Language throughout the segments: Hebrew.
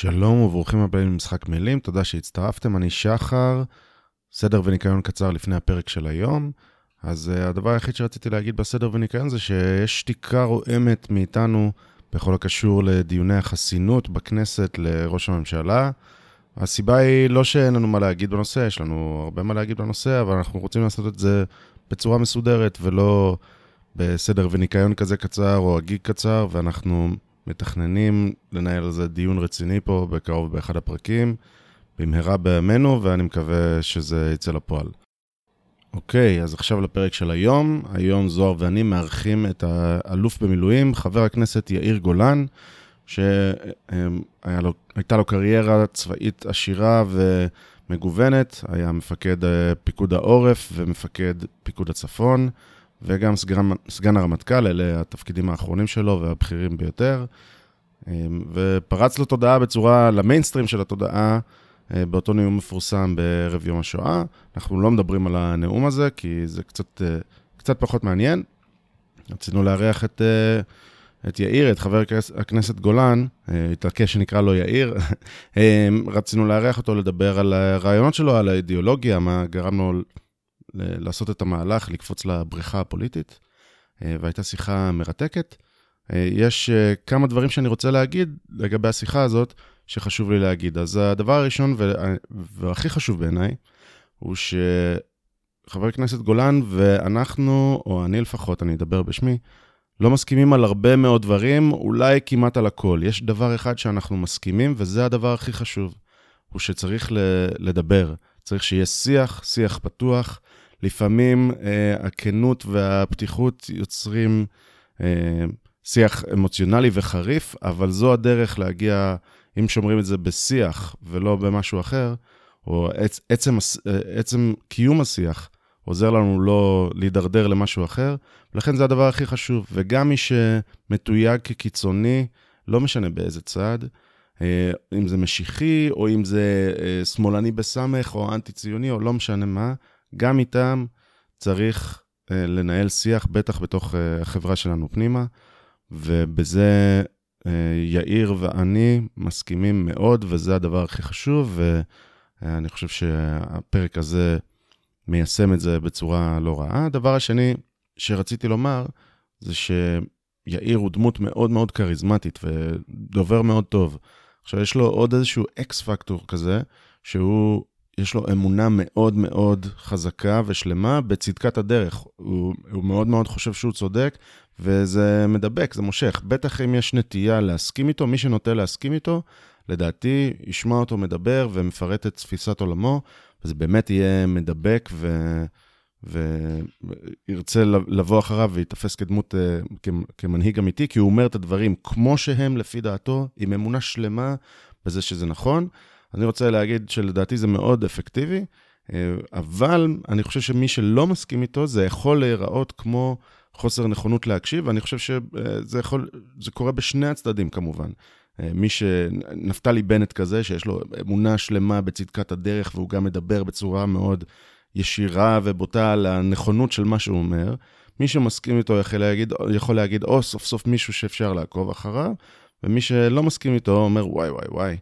שלום וברוכים הבאים למשחק מילים, תודה שהצטרפתם, אני שחר, סדר וניקיון קצר לפני הפרק של היום. אז uh, הדבר היחיד שרציתי להגיד בסדר וניקיון זה שיש שתיקה רועמת מאיתנו בכל הקשור לדיוני החסינות בכנסת לראש הממשלה. הסיבה היא לא שאין לנו מה להגיד בנושא, יש לנו הרבה מה להגיד בנושא, אבל אנחנו רוצים לעשות את זה בצורה מסודרת ולא בסדר וניקיון כזה קצר או הגיג קצר, ואנחנו מתכננים לנהל על זה דיון רציני פה בקרוב באחד הפרקים, במהרה בימינו, ואני מקווה שזה יצא לפועל. אוקיי, אז עכשיו לפרק של היום. היום זוהר ואני מארחים את האלוף במילואים, חבר הכנסת יאיר גולן, שהייתה לו קריירה צבאית עשירה ומגוונת, היה מפקד אה, פיקוד העורף ומפקד פיקוד הצפון. וגם סגן, סגן הרמטכ"ל, אלה התפקידים האחרונים שלו והבכירים ביותר. אמ, ופרץ לתודעה בצורה, למיינסטרים של התודעה, אה, באותו נאום מפורסם בערב יום השואה. אנחנו לא מדברים על הנאום הזה, כי זה קצת, אה, קצת פחות מעניין. רצינו לארח את, אה, את יאיר, את חבר הכנסת גולן, התעקש שנקרא לו יאיר. אמ, רצינו לארח אותו לדבר על הרעיונות שלו, על האידיאולוגיה, מה גרם לו לעשות את המהלך, לקפוץ לבריכה הפוליטית, אה, והייתה שיחה מרתקת. אה, יש אה, כמה דברים שאני רוצה להגיד לגבי השיחה הזאת, שחשוב לי להגיד. אז הדבר הראשון והכי חשוב בעיניי, הוא שחבר הכנסת גולן ואנחנו, או אני לפחות, אני אדבר בשמי, לא מסכימים על הרבה מאוד דברים, אולי כמעט על הכל. יש דבר אחד שאנחנו מסכימים, וזה הדבר הכי חשוב, הוא שצריך לדבר. צריך שיהיה שיח, שיח פתוח, לפעמים אה, הכנות והפתיחות יוצרים אה, שיח אמוציונלי וחריף, אבל זו הדרך להגיע, אם שומרים את זה בשיח ולא במשהו אחר, או עצ, עצם, אה, עצם קיום השיח עוזר לנו לא להידרדר למשהו אחר, ולכן זה הדבר הכי חשוב. וגם מי שמתויג כקיצוני, לא משנה באיזה צד, אה, אם זה משיחי, או אם זה אה, שמאלני בסמך, או אנטי-ציוני, או לא משנה מה, גם איתם צריך uh, לנהל שיח, בטח בתוך uh, החברה שלנו פנימה, ובזה uh, יאיר ואני מסכימים מאוד, וזה הדבר הכי חשוב, ואני חושב שהפרק הזה מיישם את זה בצורה לא רעה. הדבר השני שרציתי לומר, זה שיאיר הוא דמות מאוד מאוד כריזמטית ודובר מאוד טוב. עכשיו, יש לו עוד איזשהו אקס פקטור כזה, שהוא יש לו אמונה מאוד מאוד חזקה ושלמה בצדקת הדרך. הוא, הוא מאוד מאוד חושב שהוא צודק, וזה מדבק, זה מושך. בטח אם יש נטייה להסכים איתו, מי שנוטה להסכים איתו, לדעתי, ישמע אותו מדבר ומפרט את תפיסת עולמו, וזה באמת יהיה מדבק ו... וירצה לבוא אחריו וייתפס כדמות, אה, כמנהיג אמיתי, כי הוא אומר את הדברים כמו שהם, לפי דעתו, עם אמונה שלמה בזה שזה נכון. אני רוצה להגיד שלדעתי זה מאוד אפקטיבי, אה, אבל אני חושב שמי שלא מסכים איתו, זה יכול להיראות כמו חוסר נכונות להקשיב, ואני חושב שזה יכול, זה קורה בשני הצדדים כמובן. אה, מי ש... נפתלי בנט כזה, שיש לו אמונה שלמה בצדקת הדרך, והוא גם מדבר בצורה מאוד ישירה ובוטה על הנכונות של מה שהוא אומר. מי שמסכים איתו יכול להגיד, יכול להגיד, או סוף סוף מישהו שאפשר לעקוב אחריו, ומי שלא מסכים איתו אומר, וואי וואי וואי,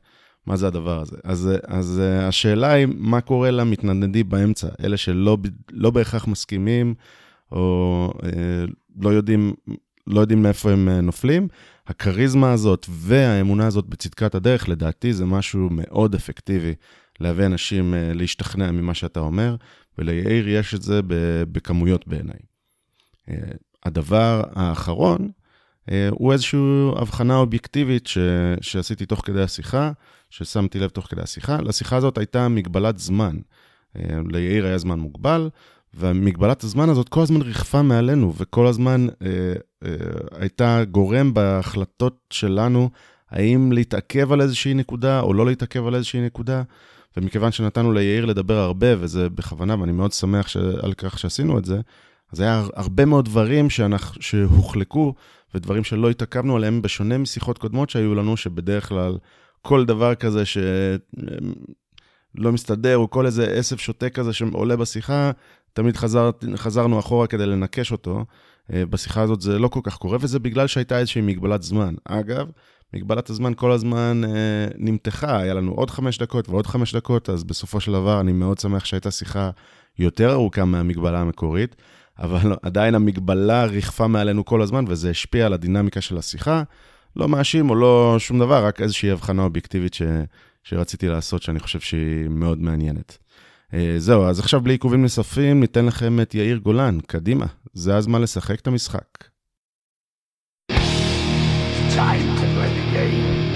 מה זה הדבר הזה? אז, אז אה, השאלה היא, מה קורה למתנדנדים באמצע? אלה שלא לא בהכרח מסכימים, או אה, לא יודעים, לא יודעים מאיפה הם אה, נופלים. הכריזמה הזאת והאמונה הזאת בצדקת הדרך, לדעתי זה משהו מאוד אפקטיבי להביא אנשים להשתכנע ממה שאתה אומר, וליאיר יש את זה בכמויות בעיניי. הדבר האחרון, הוא איזושהי הבחנה אובייקטיבית ש, שעשיתי תוך כדי השיחה, ששמתי לב תוך כדי השיחה. לשיחה הזאת הייתה מגבלת זמן. אה, ליאיר היה זמן מוגבל, והמגבלת הזמן הזאת כל הזמן ריחפה מעלינו, וכל הזמן אה, אה, הייתה גורם בהחלטות שלנו, האם להתעכב על איזושהי נקודה או לא להתעכב על איזושהי נקודה. ומכיוון שנתנו ליאיר לדבר הרבה, וזה בכוונה, ואני מאוד שמח על כך שעשינו את זה, אז היה הרבה מאוד דברים שאנחנו, שהוחלקו, ודברים שלא התעכבנו עליהם, בשונה משיחות קודמות שהיו לנו, שבדרך כלל כל דבר כזה שלא מסתדר, או כל איזה עשב שוטה כזה שעולה בשיחה, תמיד חזר, חזרנו אחורה כדי לנקש אותו. אה, בשיחה הזאת זה לא כל כך קורה, וזה בגלל שהייתה איזושהי מגבלת זמן. אגב, מגבלת הזמן כל הזמן אה, נמתחה, היה לנו עוד חמש דקות ועוד חמש דקות, אז בסופו של דבר אני מאוד שמח שהייתה שיחה יותר ארוכה מהמגבלה המקורית, אבל עדיין המגבלה ריחפה מעלינו כל הזמן, וזה השפיע על הדינמיקה של השיחה. לא מאשים או לא שום דבר, רק איזושהי הבחנה אובייקטיבית ש, שרציתי לעשות, שאני חושב שהיא מאוד מעניינת. אה, זהו, אז עכשיו בלי עיכובים נוספים, ניתן לכם את יאיר גולן. קדימה, זה הזמן לשחק את המשחק. Time to play the game.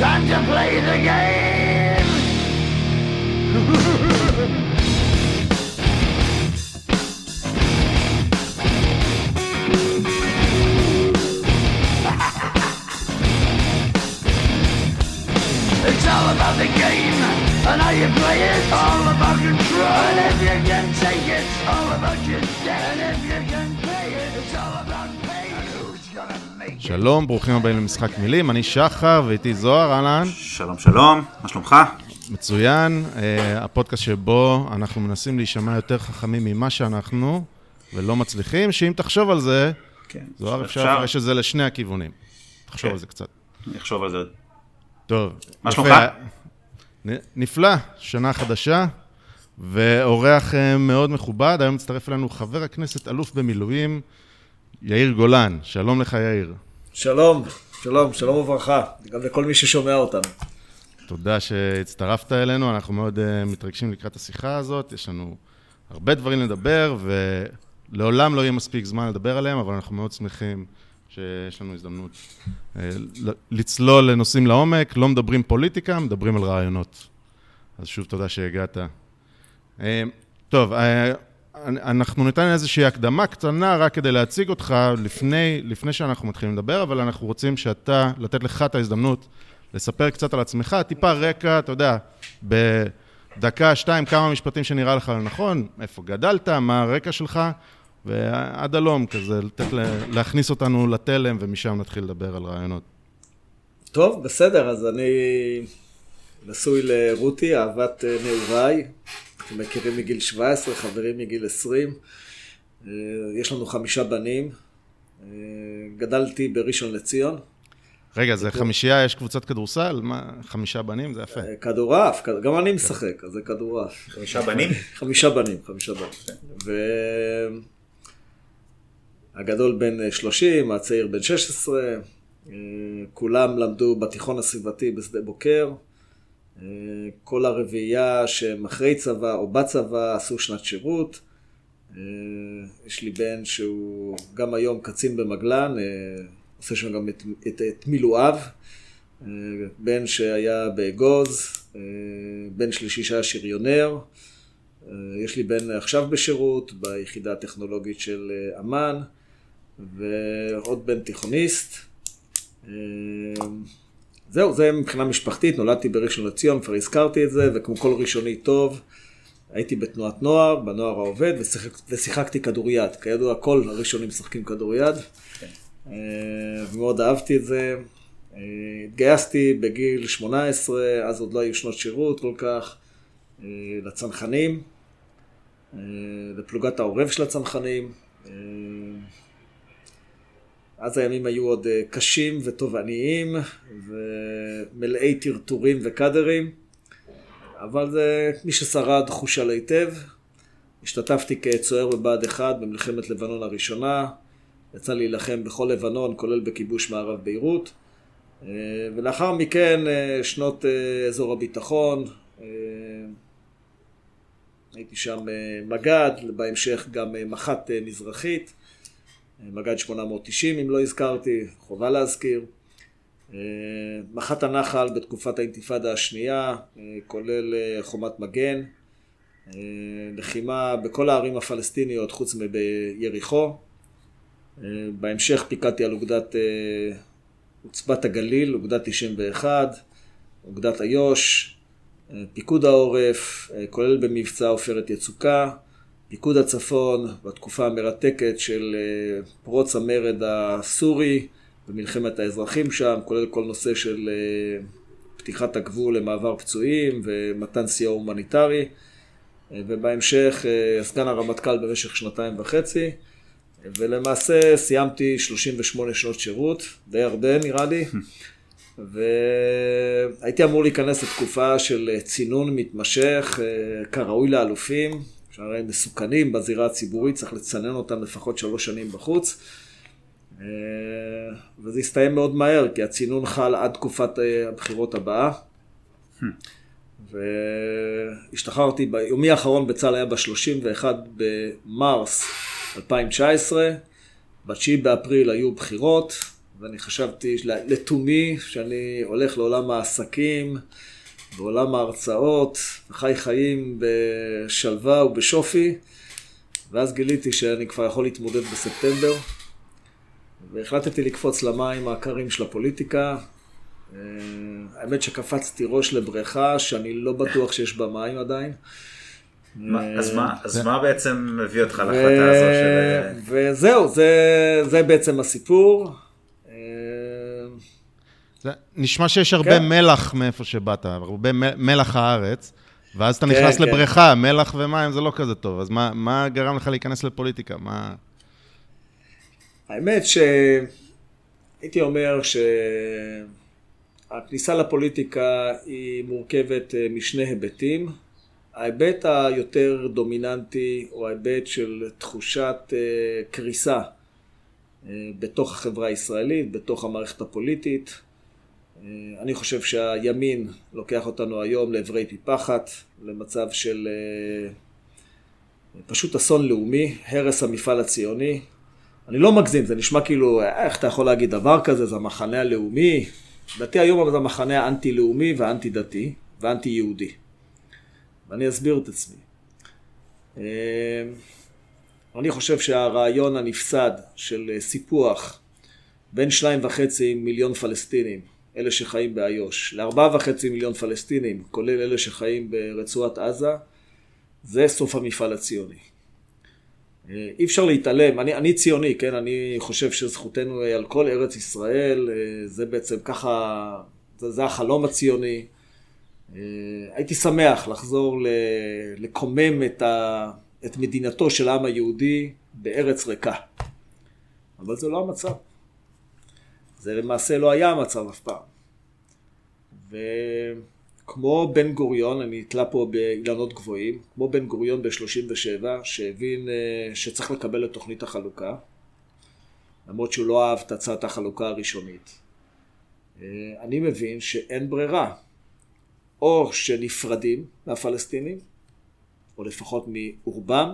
Time to play the game. It's all about the game and how you play it. All about control. And if you can take it, all about your debt. And if you can pay it, it's all about pay. And who's gonna make it? שלום, ברוכים הבאים למשחק מילים, אני שחר ואיתי זוהר, אהלן. שלום שלום, מה שלומך? מצוין, uh, הפודקאסט שבו אנחנו מנסים להישמע יותר חכמים ממה שאנחנו, ולא מצליחים, שאם תחשוב על זה, כן, זוהר אפשר לפרש את זה לשני הכיוונים. תחשוב כן. על זה קצת. אני אחשוב על זה טוב. מה שלומך? נפלא, שנה חדשה, ואורח אה, מאוד מכובד. היום מצטרף אלינו חבר הכנסת, אלוף במילואים, יאיר גולן. שלום לך, יאיר. שלום, שלום, שלום וברכה, גם לכל מי ששומע אותנו. תודה שהצטרפת אלינו, אנחנו מאוד uh, מתרגשים לקראת השיחה הזאת. יש לנו הרבה דברים לדבר, ולעולם לא יהיה מספיק זמן לדבר עליהם, אבל אנחנו מאוד שמחים שיש לנו הזדמנות אה, לצלול לנושאים לעומק, לא מדברים פוליטיקה, מדברים על רעיונות. אז שוב תודה שהגעת. אה, טוב, אה, אנחנו ניתן איזושהי הקדמה קטנה רק כדי להציג אותך לפני, לפני שאנחנו מתחילים לדבר, אבל אנחנו רוצים שאתה, לתת לך את ההזדמנות לספר קצת על עצמך, טיפה רקע, אתה יודע, בדקה, שתיים, כמה משפטים שנראה לך לנכון, איפה גדלת, מה הרקע שלך, ועד הלום כזה, לתת, להכניס אותנו לתלם, ומשם נתחיל לדבר על רעיונות. טוב, בסדר, אז אני נשוי לרותי, אהבת אה, נעוריי. אנחנו מכירים מגיל 17, חברים מגיל 20. אה, יש לנו חמישה בנים. אה, גדלתי בראשון לציון. רגע, זה חמישייה, יש קבוצת כדורסל? מה, חמישה בנים? זה יפה. כדורעף, גם אני משחק, אז זה כדורעף. חמישה בנים? חמישה בנים, חמישה בנים. הגדול בן 30, הצעיר בן 16, אה, כולם למדו בתיכון הסביבתי בשדה בוקר. אה, כל הרביעייה שהם אחרי צבא או בצבא עשו שנת שירות. אה, יש לי בן שהוא גם היום קצין במגלן, עושה שם גם את, את, את מילואיו. בן שהיה באגוז, בן שלישי שהיה שריונר. יש לי בן עכשיו בשירות ביחידה הטכנולוגית של אמ"ן. ועוד בן תיכוניסט. אה, זהו, זה מבחינה משפחתית, נולדתי בראשון לציון, כבר הזכרתי את זה, וכמו כל ראשוני טוב, הייתי בתנועת נוער, בנוער העובד, ושיחק, ושיחקתי כדוריד. כידוע, כל הראשונים משחקים כדוריד. כן. ומאוד אהבתי את זה. אה, התגייסתי בגיל 18, אז עוד לא היו שנות שירות כל כך, לצנחנים, לפלוגת העורב של הצנחנים. אז הימים היו עוד אה, קשים ותובעניים ומלאי טרטורים וקאדרים, אבל זה מי ששרד חושל היטב. השתתפתי כצוער בבה"ד 1 במלחמת לבנון הראשונה, יצא להילחם בכל לבנון, כולל בכיבוש מערב ביירות. אה, ולאחר מכן אה, שנות אזור הביטחון, הייתי שם מג"ד, בהמשך גם מח"ט מזרחית. מג"ד 890 אם לא הזכרתי, חובה להזכיר. אה, מח"ט הנחל בתקופת האינתיפאדה השנייה, אה, כולל אה, חומת מגן, לחימה בכל הערים הפלסטיניות חוץ מביריחו. בהמשך פיקדתי על אוגדת עוצבת הגליל, אוגדת 91, אוגדת איו"ש, פיקוד העורף, כולל במבצע עופרת יצוקה, פיקוד הצפון בתקופה המרתקת של אה, פרוץ המרד הסורי ומלחמת האזרחים שם, כולל כל נושא של אה, פתיחת הגבול למעבר פצועים ומתן סיוע הומניטרי. אה, ובהמשך סגן הרמטכ"ל במשך שנתיים וחצי. ולמעשה סיימתי 38 שנות שירות, די הרבה נראה לי, והייתי אמור להיכנס לתקופה של צינון מתמשך, כראוי לאלופים, שהרי הם מסוכנים בזירה הציבורית, צריך לצנן אותם לפחות שלוש שנים בחוץ. אה, וזה הסתיים מאוד מהר, כי הצינון חל עד תקופת אה, הבחירות הבאה. והשתחררתי, ביומי האחרון בצה"ל היה ב-31 במרס 2019, ב-9 באפריל היו בחירות, ואני חשבתי לתומי שאני הולך לעולם העסקים, בעולם ההרצאות, חי חיים בשלווה ובשופי, ואז גיליתי שאני כבר יכול להתמודד בספטמבר, והחלטתי לקפוץ למים הקרים של הפוליטיקה. אה, האמת שקפצתי ראש לבריכה שאני לא בטוח שיש בה מים עדיין. אז מה, אז מה בעצם מביא אותך להחלטה הזו של... וזהו, זה, זה בעצם הסיפור. זה נשמע שיש הרבה כן. מלח מאיפה שבאת, הרבה מלח הארץ, ואז אתה כן, נכנס כן. לבריכה, מלח ומים זה לא כזה טוב, אז מה, מה גרם לך להיכנס לפוליטיקה? מה... האמת שהייתי אומר שהכניסה לפוליטיקה היא מורכבת אה, משני היבטים. ההיבט היותר דומיננטי הוא ההיבט של תחושת אה, קריסה אה, בתוך החברה הישראלית, בתוך המערכת הפוליטית. אה, אני חושב שהימין לוקח אותנו היום לעברי פי פחת, למצב של אה, פשוט אסון לאומי, הרס המפעל הציוני. אני לא מגזים, זה נשמע כאילו, איך אתה יכול להגיד דבר כזה, זה המחנה הלאומי. לדעתי היום זה המחנה האנטי-לאומי והאנטי-דתי והאנטי-יהודי. ואני אסביר את עצמי. אה, אני חושב שהרעיון הנפסד של סיפוח בין שניים וחצי מיליון פלסטינים אלה שחיים באיו"ש, לארבעה וחצי מיליון פלסטינים, כולל אלה שחיים ברצועת עזה, זה סוף המפעל הציוני. אה, אי אפשר להתעלם, אני, אני ציוני, כן, אני חושב שזכותנו על כל ארץ ישראל, אה, זה בעצם ככה, זה, זה החלום הציוני. אה, הייתי שמח לחזור ל, לקומם את, ה, את מדינתו של העם היהודי בארץ ריקה. אבל זה לא המצב. זה למעשה לא היה המצב אף פעם. וכמו בן גוריון, אני נתלה פה באילנות גבוהים, כמו בן גוריון ב-37, שהבין אה, שצריך לקבל את תוכנית החלוקה, למרות שהוא לא אהב את הצעת החלוקה הראשונית. אה, אני מבין שאין ברירה. או שנפרדים מהפלסטינים, או לפחות מרובם,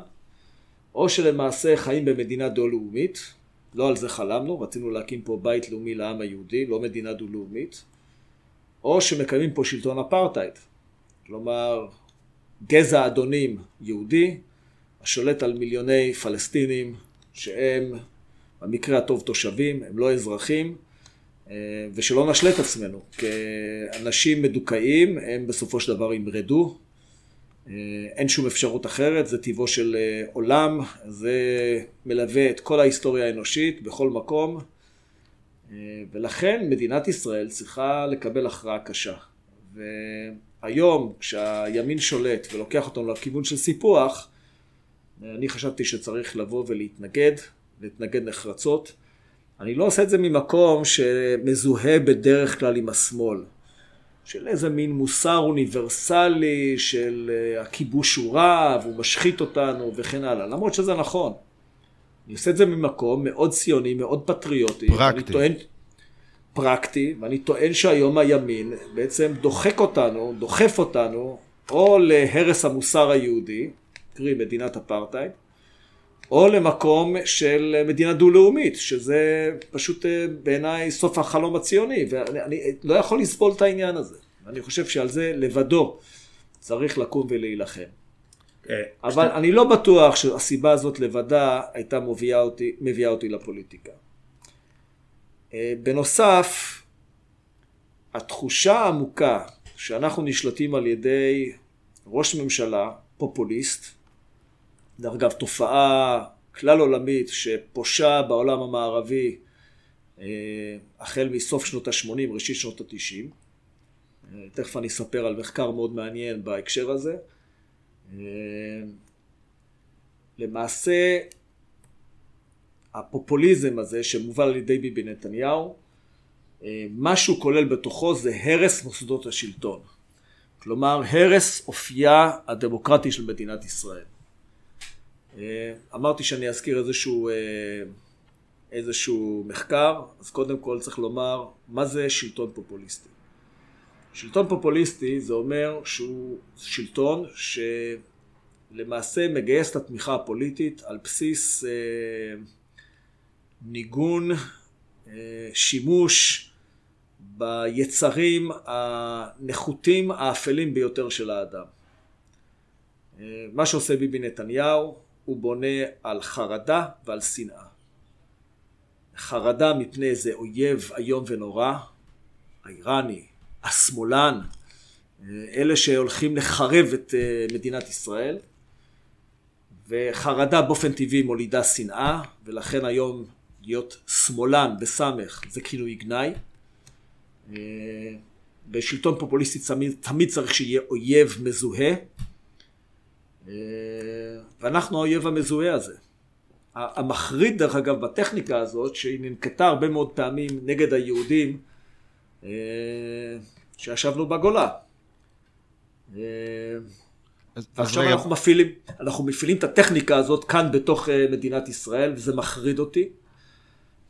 או שלמעשה חיים במדינה דו-לאומית, לא על זה חלמנו, רצינו להקים פה בית לאומי לעם היהודי, לא מדינה דו-לאומית, או שמקיימים פה שלטון אפרטהייד, כלומר גזע אדונים יהודי השולט על מיליוני פלסטינים שהם במקרה הטוב תושבים, הם לא אזרחים, אה, ושלא נשלה את עצמנו, כאנשים מדוכאים הם בסופו של דבר ימרדו, אין שום אפשרות אחרת, זה טבעו של אה, עולם, זה מלווה את כל ההיסטוריה האנושית בכל מקום, אה, ולכן מדינת ישראל צריכה לקבל הכרעה קשה. והיום, כשהימין שולט ולוקח אותנו לכיוון של סיפוח, אני חשבתי שצריך לבוא ולהתנגד, להתנגד נחרצות. אני לא עושה את זה ממקום שמזוהה בדרך כלל עם השמאל. של איזה מין מוסר אוניברסלי של אה, הכיבוש הוא רע והוא משחית אותנו וכן הלאה, למרות שזה נכון. אני עושה את זה ממקום מאוד ציוני, מאוד פטריוטי. פרקטי. טוען, פרקטי, ואני טוען שהיום הימין בעצם דוחק אותנו, דוחף אותנו, או להרס המוסר היהודי, קרי מדינת אפרטהייד, או למקום של מדינה דו-לאומית, שזה פשוט אה, בעיניי סוף החלום הציוני, ואני לא יכול לסבול את העניין הזה. אני חושב שעל זה לבדו צריך לקום ולהילחם. אה, אבל אני לא בטוח שהסיבה הזאת לבדה הייתה מביאה אותי, מביאה אותי לפוליטיקה. אה, בנוסף, התחושה העמוקה שאנחנו נשלטים על ידי ראש ממשלה פופוליסט, דרך אגב, תופעה כלל עולמית שפושה בעולם המערבי אה, החל מסוף שנות ה-80, ראשית שנות ה-90. אה, תכף אני אספר על מחקר מאוד מעניין בהקשר הזה. אה, למעשה, הפופוליזם הזה שמובל על ידי ביבי נתניהו, מה שהוא כולל בתוכו זה הרס מוסדות השלטון. כלומר, הרס אופייה הדמוקרטי של מדינת ישראל. אה, אמרתי שאני אזכיר איזשהו, אה, איזשהו מחקר, אז קודם כל צריך לומר מה זה שלטון פופוליסטי. שלטון פופוליסטי זה אומר שהוא שלטון שלמעשה מגייס את התמיכה הפוליטית על בסיס אה, ניגון, אה, שימוש ביצרים הנחותים האפלים ביותר של האדם. אה, מה שעושה ביבי נתניהו הוא בונה על חרדה ועל שנאה. חרדה מפני איזה אויב איום ונורא, האיראני, השמאלן, אלה שהולכים לחרב את אה, מדינת ישראל, וחרדה באופן טבעי מולידה שנאה, ולכן היום להיות שמאלן בסמך זה כינוי גנאי. אה, בשלטון פופוליסטי תמיד, תמיד צריך שיהיה אויב מזוהה, אה, ואנחנו האויב המזוהה הזה. המחריד דרך אגב בטכניקה הזאת, שהיא ננקטה הרבה מאוד פעמים נגד היהודים, אה, שישבנו בגולה. אה, אז, עכשיו אז אנחנו מפעילים, אנחנו מפעילים את הטכניקה הזאת כאן בתוך אה, מדינת ישראל, וזה מחריד אותי.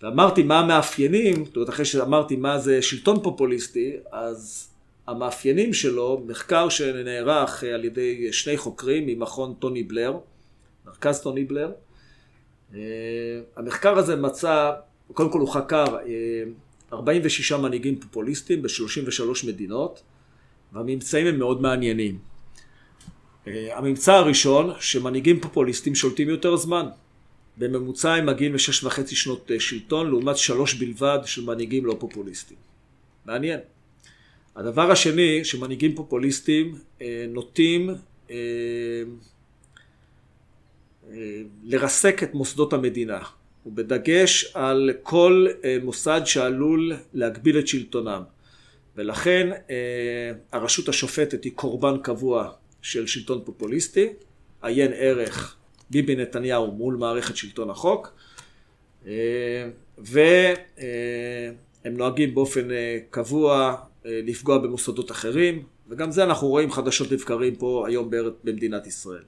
ואמרתי מה המאפיינים, זאת אומרת אחרי שאמרתי מה זה שלטון פופוליסטי, אז המאפיינים שלו, מחקר שנערך על ידי שני חוקרים ממכון טוני בלר, מרכז טוני בלר, המחקר הזה מצא, קודם כל הוא חקר 46 מנהיגים פופוליסטים ב-33 מדינות, והממצאים הם מאוד מעניינים. אה, הממצא הראשון, שמנהיגים פופוליסטים שולטים יותר זמן. בממוצע הם מגיעים לשש וחצי שנות אה, שלטון, לעומת שלוש בלבד של מנהיגים לא פופוליסטים. מעניין. הדבר השני, שמנהיגים פופוליסטים אה, נוטים לרסק את מוסדות המדינה. ובדגש על כל אה, מוסד שעלול להגביל את שלטונם. ולכן אה, הרשות השופטת היא קורבן קבוע של שלטון פופוליסטי, עיין ערך ביבי נתניהו מול מערכת שלטון החוק, אה, והם נוהגים באופן קבוע לפגוע במוסדות אחרים, וגם זה אנחנו רואים חדשות לבקרים פה היום במדינת ישראל.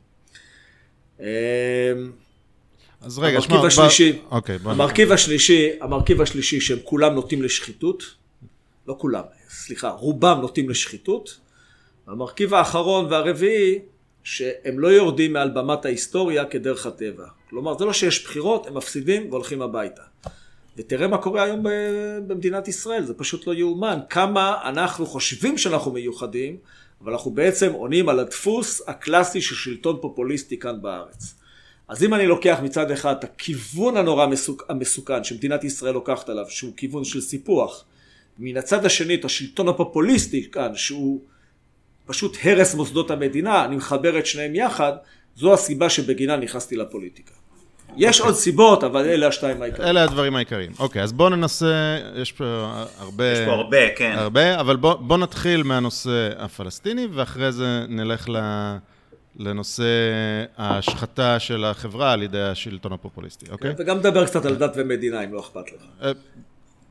אז רגע, שמע, המרכיב השלישי, ב... אוקיי, בוא המרכיב נראה. השלישי, המרכיב השלישי שהם כולם נוטים לשחיתות, לא כולם, סליחה, רובם נוטים לשחיתות, המרכיב האחרון והרביעי, שהם לא יורדים מעל במת ההיסטוריה כדרך הטבע. כלומר, זה לא שיש בחירות, הם מפסידים והולכים הביתה. ותראה מה קורה היום במדינת ישראל, זה פשוט לא יאומן. כמה אנחנו חושבים שאנחנו מיוחדים, אבל אנחנו בעצם עונים על הדפוס הקלאסי של שלטון פופוליסטי כאן בארץ. אז אם אני לוקח מצד אחד את הכיוון הנורא מסוכ... המסוכן שמדינת ישראל לוקחת עליו, שהוא כיוון של סיפוח, מן הצד השני את השלטון הפופוליסטי כאן, שהוא פשוט הרס מוסדות המדינה, אני מחבר את שניהם יחד, זו הסיבה שבגינה נכנסתי לפוליטיקה. יש okay. עוד סיבות, אבל אלה השתיים העיקריים. אלה הדברים העיקריים. אוקיי, okay, אז בואו ננסה, יש פה הרבה... יש פה הרבה, כן. הרבה, אבל בואו בוא נתחיל מהנושא הפלסטיני, ואחרי זה נלך ל... לנושא ההשחתה של החברה על ידי השלטון הפופוליסטי, אוקיי? כן, וגם נדבר קצת על דת ומדינה, אם לא אכפת לך. אה,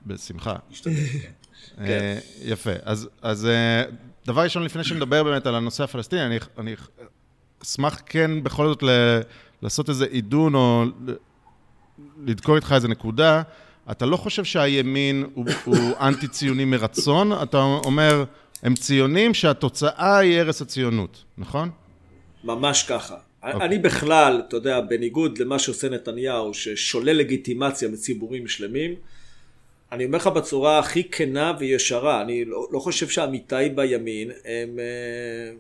בשמחה. כן. אה, יפה. אז אה, דבר ראשון, לפני שנדבר באמת על הנושא הפלסטיני, אני אשמח כן בכל זאת לעשות איזה עידון או לדקור איתך איזה נקודה. אתה לא חושב שהימין הוא, הוא אנטי-ציוני מרצון, אתה אומר, הם ציונים שהתוצאה היא הרס הציונות, נכון? ממש ככה. Okay. אוקיי. אני בכלל, אתה יודע, בניגוד למה שעושה נתניהו, ששולל לגיטימציה מציבורים שלמים, אני אומר לך בצורה הכי כנה וישרה, אני לא, לא חושב שעמיתיי בימין הם אה,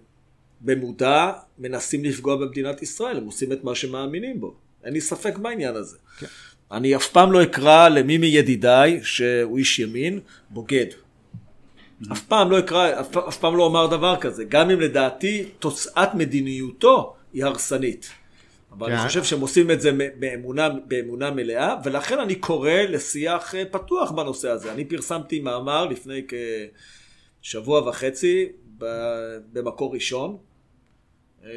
במודע מנסים לפגוע במדינת ישראל, הם עושים את מה שמאמינים בו. אין לי ספק בעניין הזה. כן. אני אף פעם לא אקרא למי מידידיי, שהוא איש ימין, בוגד. אף פעם לא אקרא, אף, אף פעם לא אומר דבר כזה, גם אם לדעתי תוצאת מדיניותו היא הרסנית. אבל אני כן. חושב שהם עושים את זה באמונה, באמונה מלאה, ולכן אני קורא לשיח אה, פתוח בנושא הזה. אני פרסמתי מאמר לפני כשבוע וחצי במקור ראשון,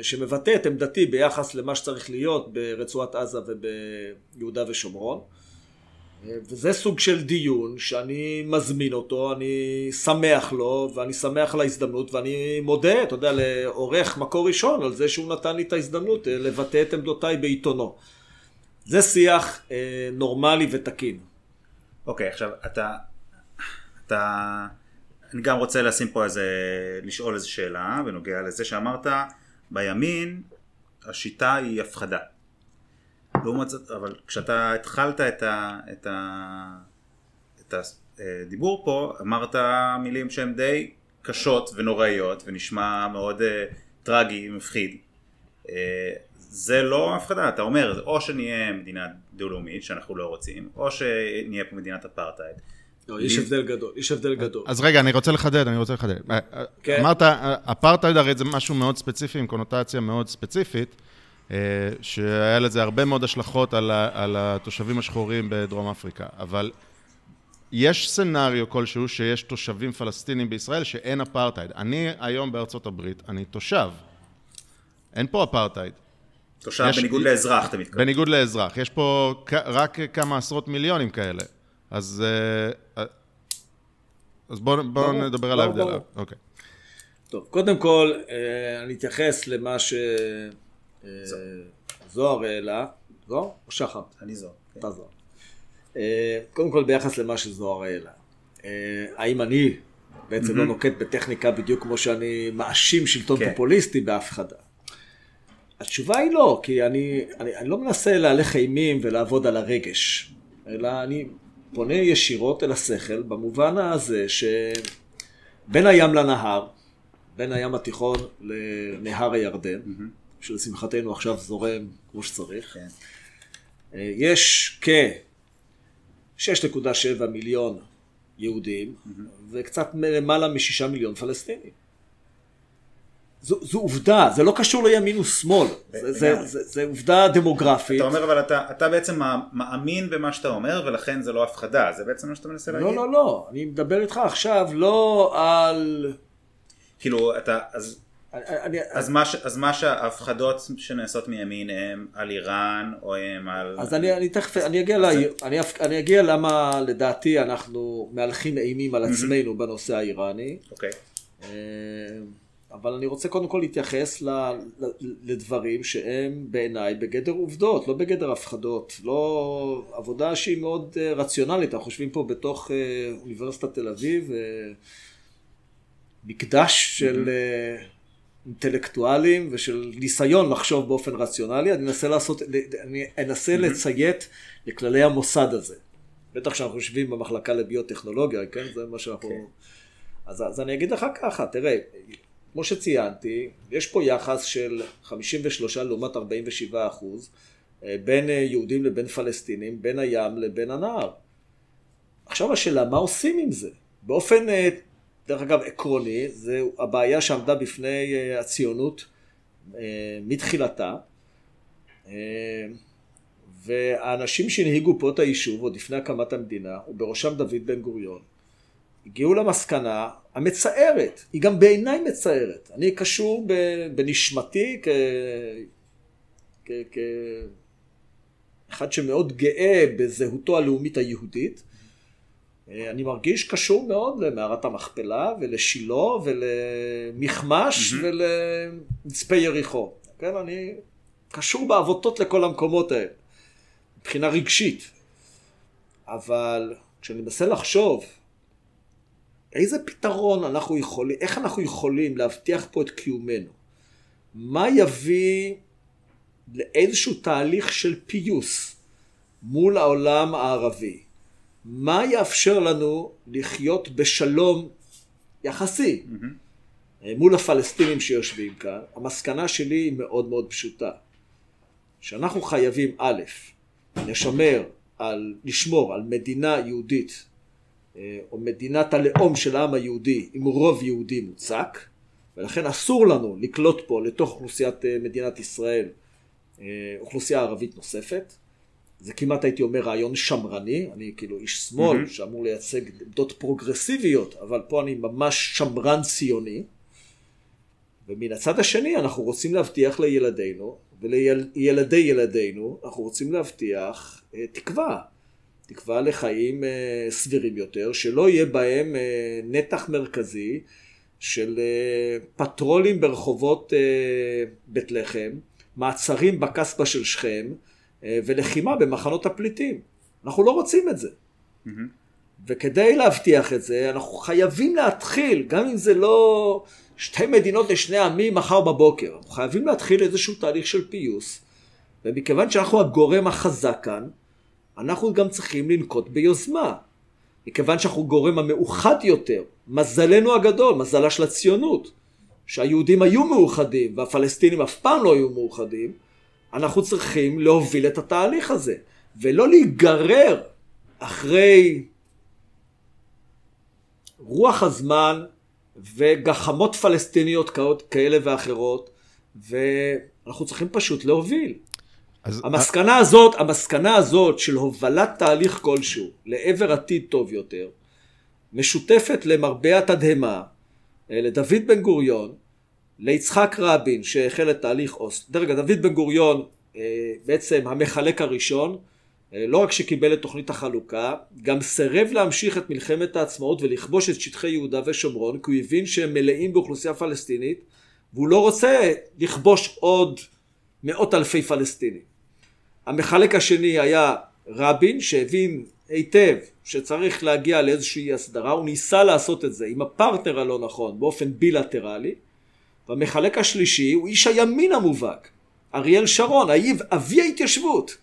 שמבטא את עמדתי ביחס למה שצריך להיות ברצועת עזה וביהודה ושומרון. וזה סוג של דיון שאני מזמין אותו, אני שמח לו, ואני שמח על ההזדמנות, ואני מודה, אתה יודע, לעורך מקור ראשון על זה שהוא נתן לי את ההזדמנות אה, לבטא את עמדותיי בעיתונו. זה שיח אה, נורמלי ותקין. אוקיי, okay, עכשיו, אתה, אתה, אני גם רוצה לשים פה איזה, לשאול איזה שאלה בנוגע לזה שאמרת, בימין השיטה היא הפחדה. לעומת זאת, אבל כשאתה התחלת את, ה, את, ה, את הדיבור פה, אמרת מילים שהן די קשות ונוראיות, ונשמע מאוד uh, טרגי, מפחיד. Uh, זה לא הפחדה, אתה אומר, או שנהיה מדינה דו-לאומית, שאנחנו לא רוצים, או שנהיה פה מדינת אפרטהייד. לא, יש הבדל גדול, יש הבדל גדול. אז רגע, אני רוצה לחדד, אני רוצה לחדד. כן. אמרת, אפרטהייד הרי זה משהו מאוד ספציפי, עם קונוטציה מאוד ספציפית. אה, שהיה לזה הרבה מאוד השלכות על, ה, על התושבים השחורים בדרום אפריקה, אבל יש סצנריו כלשהו שיש תושבים פלסטינים בישראל שאין אפרטהייד. אני היום בארצות הברית, אני תושב. אין פה אפרטהייד. תושב יש, בניגוד לאזרח, אתה מתכוון. בניגוד לאזרח. יש פה רק כמה עשרות מיליונים כאלה. אז, אה, אז בואו בוא נדבר על ההבדל. אוקיי. טוב, קודם כל, אה, אני אתייחס למה ש... זוהר העלה, זוהר או שחר? אני זוהר. כן. אתה זוהר. אה, קודם כל ביחס למה שזוהר העלה. אה, האם אני בעצם לא נוקט בטכניקה בדיוק כמו שאני מאשים שלטון כן. פופוליסטי בהפחדה? התשובה היא לא, כי אני, אני, אני לא מנסה להלך אימים ולעבוד על הרגש, אלא אני פונה ישירות אל השכל במובן הזה שבין הים לנהר, בין הים התיכון לנהר הירדן, mm-hmm. שלשמחתנו עכשיו זורם כמו שצריך. כן. אה, יש כ-6.7 מיליון יהודים mm-hmm. וקצת למעלה משישה מיליון פלסטינים. זו, זו עובדה, זה לא קשור לימין ושמאל, זה, זה, זה, זה עובדה דמוגרפית. אתה אומר אבל אתה, אתה בעצם מאמין במה שאתה אומר ולכן זה לא הפחדה, זה בעצם מה שאתה מנסה לא, להגיד? לא, לא, לא, אני מדבר איתך עכשיו לא על... כאילו, אתה, אז אני, אז, מה, אז מה שההפחדות שנעשות מימין הם על איראן או הם על... אז אני, אני תכף, אני אגיע, לה, אני, אני אגיע למה לדעתי אנחנו מהלכים אימים על עצמנו. בנושא האיראני. אוקיי. אה, אבל אני רוצה קודם כל להתייחס ל, לדברים שהם בעיניי בגדר עובדות, לא בגדר הפחדות. לא עבודה שהיא מאוד אה, רציונלית, אנחנו חושבים פה בתוך אה, אוניברסיטת תל אביב, מקדש של... Mm-hmm. אינטלקטואליים ושל ניסיון לחשוב באופן רציונלי, אני אנסה לעשות, אני אנסה mm-hmm. לציית לכללי המוסד הזה. בטח כשאנחנו יושבים במחלקה לביוטכנולוגיה, כן? זה מה שאנחנו... כן. אז, אז אני אגיד לך ככה, תראה, כמו שציינתי, יש פה יחס של 53 לעומת 47 אחוז אה, בין אה, יהודים לבין פלסטינים, בין הים לבין הנהר. עכשיו השאלה, מה עושים עם זה? באופן אה, דרך אגב עקרוני, זה הבעיה שעמדה בפני הציונות מתחילתה. והאנשים שהנהיגו פה את היישוב עוד לפני הקמת המדינה, ובראשם דוד בן גוריון, הגיעו למסקנה המצערת, היא גם בעיניי מצערת. אני קשור בנשמתי כאחד שמאוד גאה בזהותו הלאומית היהודית, אה, אני מרגיש קשור מאוד למערת המכפלה ולשילה ולמכמש mm-hmm. ולמצפה יריחו. כן, אני קשור בעבותות לכל המקומות האלה, מבחינה רגשית. אבל כשאני מנסה לחשוב איזה פתרון אנחנו יכולים, איך אנחנו יכולים להבטיח פה את קיומנו, מה יביא לאיזשהו תהליך של פיוס מול העולם הערבי. מה יאפשר לנו לחיות בשלום יחסי mm-hmm. מול הפלסטינים שיושבים כאן? המסקנה שלי היא מאוד מאוד פשוטה. שאנחנו חייבים א', לשמר, על, לשמור על מדינה יהודית או מדינת הלאום של העם היהודי עם רוב יהודי מוצק ולכן אסור לנו לקלוט פה לתוך אוכלוסיית אה, מדינת ישראל אוכלוסייה ערבית נוספת זה כמעט הייתי אומר רעיון שמרני, אני כאילו איש שמאל mm-hmm. שאמור לייצג עמדות פרוגרסיביות, אבל פה אני ממש שמרן ציוני. ומן הצד השני אנחנו רוצים להבטיח לילדינו ולילדי ילדינו אנחנו רוצים להבטיח אה, תקווה, תקווה לחיים אה, סבירים יותר, שלא יהיה בהם אה, נתח מרכזי של פטרולים ברחובות בית לחם, מעצרים בקסבה של שכם ולחימה במחנות הפליטים. אנחנו לא רוצים את זה. Mm-hmm. וכדי להבטיח את זה, אנחנו חייבים להתחיל, גם אם זה לא שתי מדינות לשני עמים מחר בבוקר, אנחנו חייבים להתחיל איזשהו תהליך של פיוס, ומכיוון שאנחנו הגורם החזק כאן, אנחנו גם צריכים לנקוט ביוזמה. מכיוון שאנחנו גורם המאוחד יותר, מזלנו הגדול, מזלה של הציונות, שהיהודים היו מאוחדים והפלסטינים אף פעם לא היו מאוחדים, אנחנו צריכים להוביל את התהליך הזה, ולא להיגרר אחרי רוח הזמן וגחמות פלסטיניות כאלה ואחרות, ואנחנו צריכים פשוט להוביל. אז... המסקנה הזאת, המסקנה הזאת של הובלת תהליך כלשהו לעבר עתיד טוב יותר, משותפת למרבה התדהמה, אה, לדוד בן גוריון, ליצחק רבין שהחל את תהליך אוסט. דרך אגב, דוד בן גוריון אה, בעצם המחלק הראשון, אה, לא רק שקיבל את תוכנית החלוקה, גם סירב להמשיך את מלחמת העצמאות ולכבוש את שטחי יהודה ושומרון, כי הוא הבין שהם מלאים באוכלוסייה פלסטינית, והוא לא רוצה לכבוש עוד מאות אלפי פלסטינים. המחלק השני היה רבין, שהבין היטב שצריך להגיע לאיזושהי הסדרה, הוא ניסה לעשות את זה עם הפרטנר הלא נכון, באופן בילטרלי, והמחלק השלישי הוא איש הימין המובהק, אריאל שרון, אבי ההתיישבות.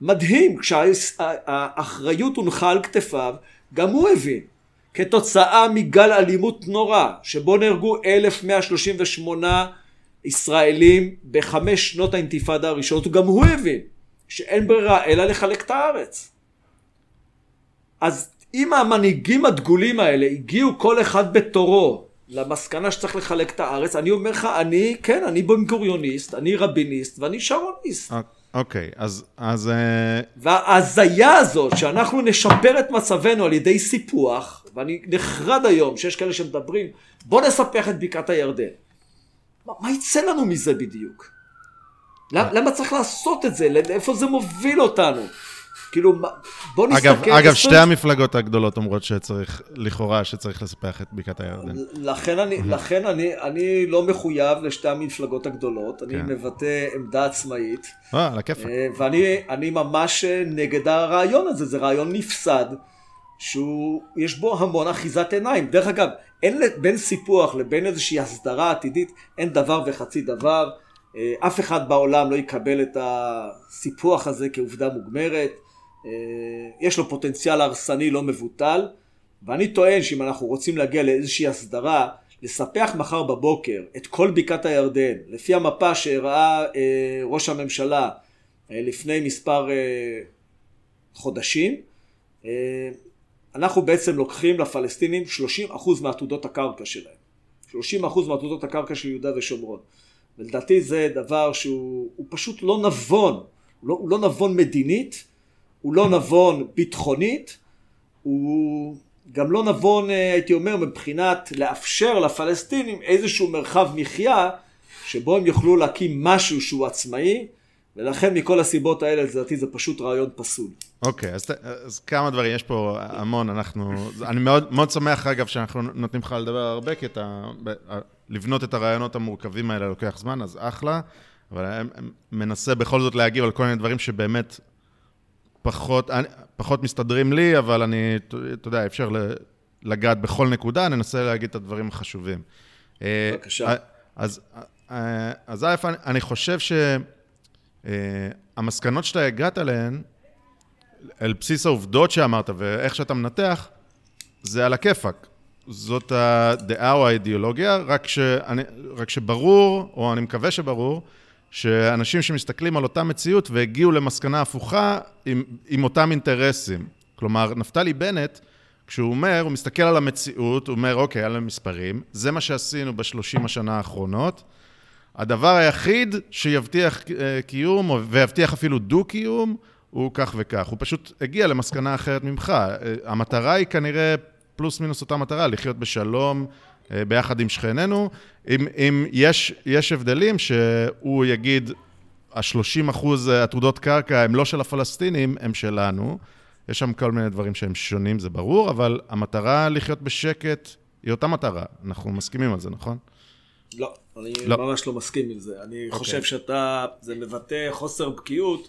מדהים, כשהאחריות הונחה על כתפיו, גם הוא הבין. כתוצאה מגל אלימות נורא, שבו נהרגו 1138 ישראלים בחמש שנות האינתיפאדה הראשונות, גם הוא הבין שאין ברירה אלא לחלק את הארץ. אז אם המנהיגים הדגולים האלה הגיעו כל אחד בתורו למסקנה שצריך לחלק את הארץ, אני אומר לך, אני, כן, אני בן גוריוניסט, אני רביניסט ואני שרוניסט. אוקיי. אוקיי, אז... אז... אה, וההזיה הזאת שאנחנו נשפר את מצבנו על ידי סיפוח, ואני נחרד היום שיש כאלה שמדברים, בוא נספח את בקעת הירדן. מה, מה יצא לנו מזה בדיוק? למה, למה צריך לעשות את זה? לאיפה זה מוביל אותנו? כאילו, בוא נסתכל... אגב, אגב שתי המפלגות הגדולות אומרות שצריך, לכאורה, שצריך לספח את בקעת הירדן. לכן אני, לכן אני, אני לא מחויב לשתי המפלגות הגדולות, אני כן. מבטא עמדה עצמאית. אה, על הכיפאק. אה, ואני ממש נגד הרעיון הזה, זה רעיון נפסד, שיש בו המון אחיזת עיניים. דרך אגב, אין בין סיפוח לבין איזושהי הסדרה עתידית, אין דבר וחצי דבר. אה, אף אחד בעולם לא יקבל את הסיפוח הזה כעובדה מוגמרת. אה, יש לו פוטנציאל הרסני לא מבוטל, ואני טוען שאם אנחנו רוצים להגיע לאיזושהי הסדרה, לספח מחר בבוקר את כל בקעת הירדן, לפי המפה שהראה אה, ראש הממשלה לפני מספר חודשים, אנחנו בעצם לוקחים לפלסטינים 30% מעתודות הקרקע שלהם. 30% מעתודות הקרקע של יהודה ושומרון. ולדעתי זה דבר שהוא פשוט לא נבון, הוא לא, הוא לא נבון מדינית, הוא לא נבון ביטחונית, הוא גם לא נבון, אה, הייתי אומר, מבחינת לאפשר לפלסטינים איזשהו מרחב מחיה שבו הם יוכלו להקים משהו שהוא עצמאי, ולכן מכל הסיבות האלה, לדעתי זה פשוט רעיון פסול. אוקיי, okay, אז, אז כמה דברים, יש פה המון, אנחנו, אני מאוד, מאוד שמח אגב שאנחנו נותנים לך לדבר הרבה, כי אתה, לבנות את הרעיונות המורכבים האלה לוקח זמן, אז אחלה, אבל אני מנסה בכל זאת להגיב על כל מיני דברים שבאמת פחות, פחות מסתדרים לי, אבל אני, אתה יודע, אפשר לגעת בכל נקודה, ננסה להגיד את הדברים החשובים. אה, בבקשה. אז, אה, אז א', אני חושב שהמסקנות שאתה הגעת אליהן, על בסיס העובדות שאמרת ואיך שאתה מנתח, זה על הכיפאק. זאת הדעה או האידיאולוגיה, רק, שאני, רק שברור, או אני מקווה שברור, שאנשים שמסתכלים על אותה מציאות והגיעו למסקנה הפוכה עם, עם אותם אינטרסים. כלומר, נפתלי בנט, כשהוא אומר, הוא מסתכל על המציאות, הוא אומר, אוקיי, על המספרים, זה מה שעשינו בשלושים השנה האחרונות. הדבר היחיד שיבטיח אה, קיום, ויבטיח אפילו דו-קיום, הוא כך וכך. הוא פשוט הגיע למסקנה אחרת ממך. אה, המטרה היא כנראה פלוס מינוס אותה מטרה, לחיות בשלום אה, ביחד עם שכנינו. אם, אם יש, יש הבדלים שהוא יגיד, ה-30 אחוז עתודות קרקע הם לא של הפלסטינים, הם שלנו. יש שם כל מיני דברים שהם שונים, זה ברור, אבל המטרה לחיות בשקט היא אותה מטרה. אנחנו מסכימים על זה, נכון? לא, אני לא. ממש לא מסכים עם זה. אני okay. אוקיי. חושב שאתה, זה מבטא חוסר בקיאות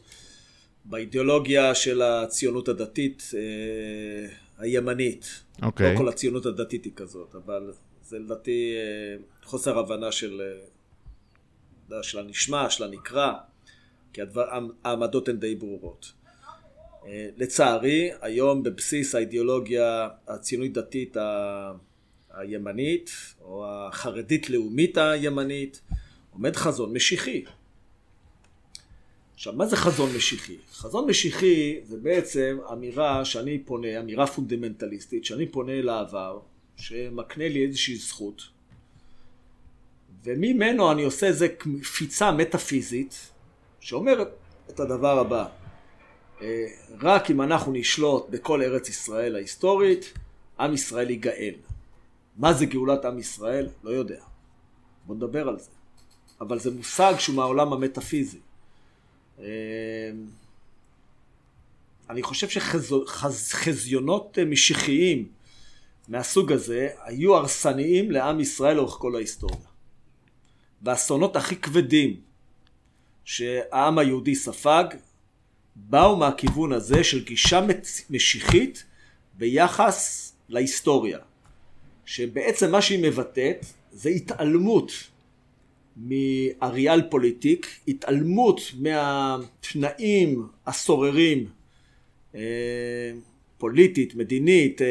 באידיאולוגיה של הציונות הדתית אה, הימנית. אוקיי. Okay. לא כל הציונות הדתית היא כזאת, אבל זה לדעתי אה, חוסר הבנה של, אה, של הנשמע, של הנקרא, כי הדבר, העמדות הן די ברורות. אה, לצערי, היום בבסיס האידיאולוגיה הציונית דתית הימנית, או החרדית לאומית הימנית, עומד חזון משיחי. עכשיו, מה זה חזון משיחי? חזון משיחי זה בעצם אמירה שאני פונה, אמירה פונדמנטליסטית, שאני פונה לעבר, שמקנה לי איזושהי זכות, וממנו אני עושה איזו קפיצה מטאפיזית, שאומרת את הדבר הבא: אה, רק אם אנחנו נשלוט בכל ארץ ישראל ההיסטורית, עם ישראל ייגאל. מה זה גאולת עם ישראל? לא יודע. בוא נדבר על זה. אבל זה מושג שהוא מהעולם המטאפיזי. אה, אני חושב שחזיונות משיחיים מהסוג הזה היו הרסניים לעם ישראל לאורך כל ההיסטוריה. והאסונות הכי כבדים שהעם היהודי ספג באו מהכיוון הזה של גישה משיחית ביחס להיסטוריה. שבעצם מה שהיא מבטאת זה התעלמות מהריאל פוליטיק, התעלמות מהתנאים השוררים אה, פוליטית, מדינית, אה,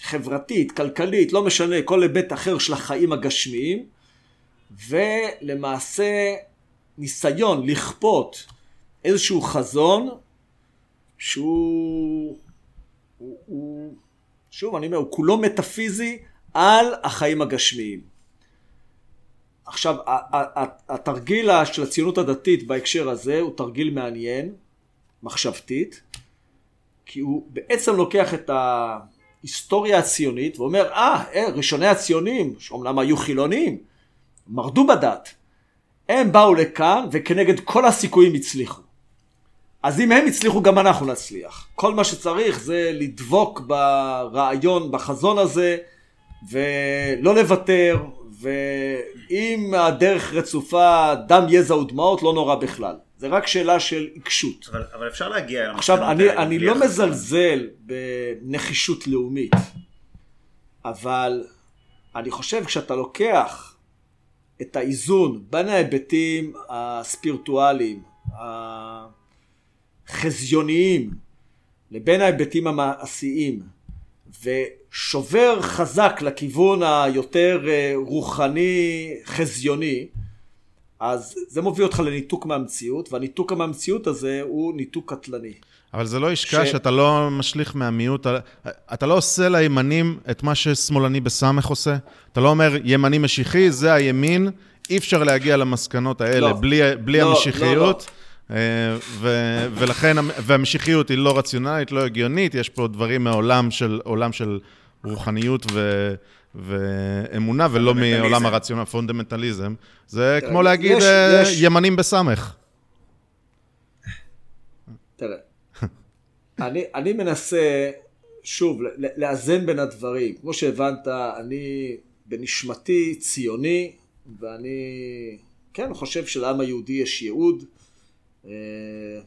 חברתית, כלכלית, לא משנה, כל היבט אחר של החיים הגשמיים, ולמעשה ניסיון לכפות איזשהו חזון שהוא, הוא, הוא, שוב אני אומר, הוא כולו מטאפיזי על החיים הגשמיים. עכשיו, התרגיל של הציונות הדתית בהקשר הזה הוא תרגיל מעניין, מחשבתית, כי הוא בעצם לוקח את ההיסטוריה הציונית ואומר, אה, אה ראשוני הציונים, שאומנם היו חילונים, מרדו בדת, הם באו לכאן וכנגד כל הסיכויים הצליחו. אז אם הם הצליחו, גם אנחנו נצליח. כל מה שצריך זה לדבוק ברעיון, בחזון הזה, ולא לוותר, ואם הדרך רצופה דם, יזע ודמעות, לא נורא בכלל. זה רק שאלה של עיקשות. אבל, אבל אפשר להגיע... עכשיו, אני, אני לא מזלזל בנחישות לאומית, אבל אני חושב כשאתה לוקח את האיזון בין ההיבטים הספירטואליים, החזיוניים, לבין ההיבטים המעשיים, ושובר חזק לכיוון היותר אה, רוחני חזיוני, אז זה מוביל אותך לניתוק מהמציאות, והניתוק מהמציאות הזה הוא ניתוק קטלני. אבל זה לא ישקע ש... שאתה לא משליך מהמיעוט, אתה לא עושה לימנים את מה ששמאלני בסמך עושה. אתה לא אומר, ימני משיחי, זה הימין, אי אפשר להגיע למסקנות האלה לא, בלי, בלי לא, המשיחיות. לא, לא. ו- ולכן, והמשיחיות היא לא רציונלית, לא הגיונית, יש פה דברים מעולם של, עולם של רוחניות ו... ואמונה, ולא מעולם הרציונל, פונדמנטליזם. זה כמו להגיד יש, uh, יש... ימנים בסמך. תראה, אני, אני מנסה, שוב, לאזן בין הדברים. כמו שהבנת, אני בנשמתי ציוני, ואני כן חושב שלעם היהודי יש ייעוד. אה,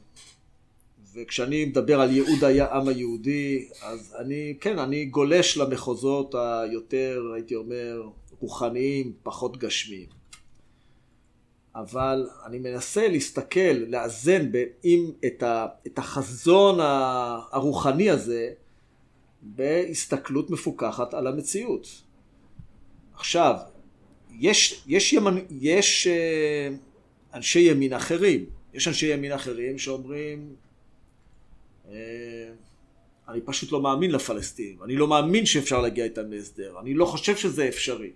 וכשאני מדבר על ייעוד העם היהודי, אז אני, כן, אני גולש למחוזות היותר, הייתי אומר, רוחניים, פחות גשמיים. אבל אני מנסה להסתכל, לאזן עם את, ה, את החזון הרוחני הזה בהסתכלות מפוקחת על המציאות. עכשיו, יש, יש, ימנ, יש אה, אנשי ימין אחרים, יש אנשי ימין אחרים שאומרים אה, אני פשוט לא מאמין לפלסטינים, אני לא מאמין שאפשר להגיע איתם להסדר, אני לא חושב שזה אפשרי.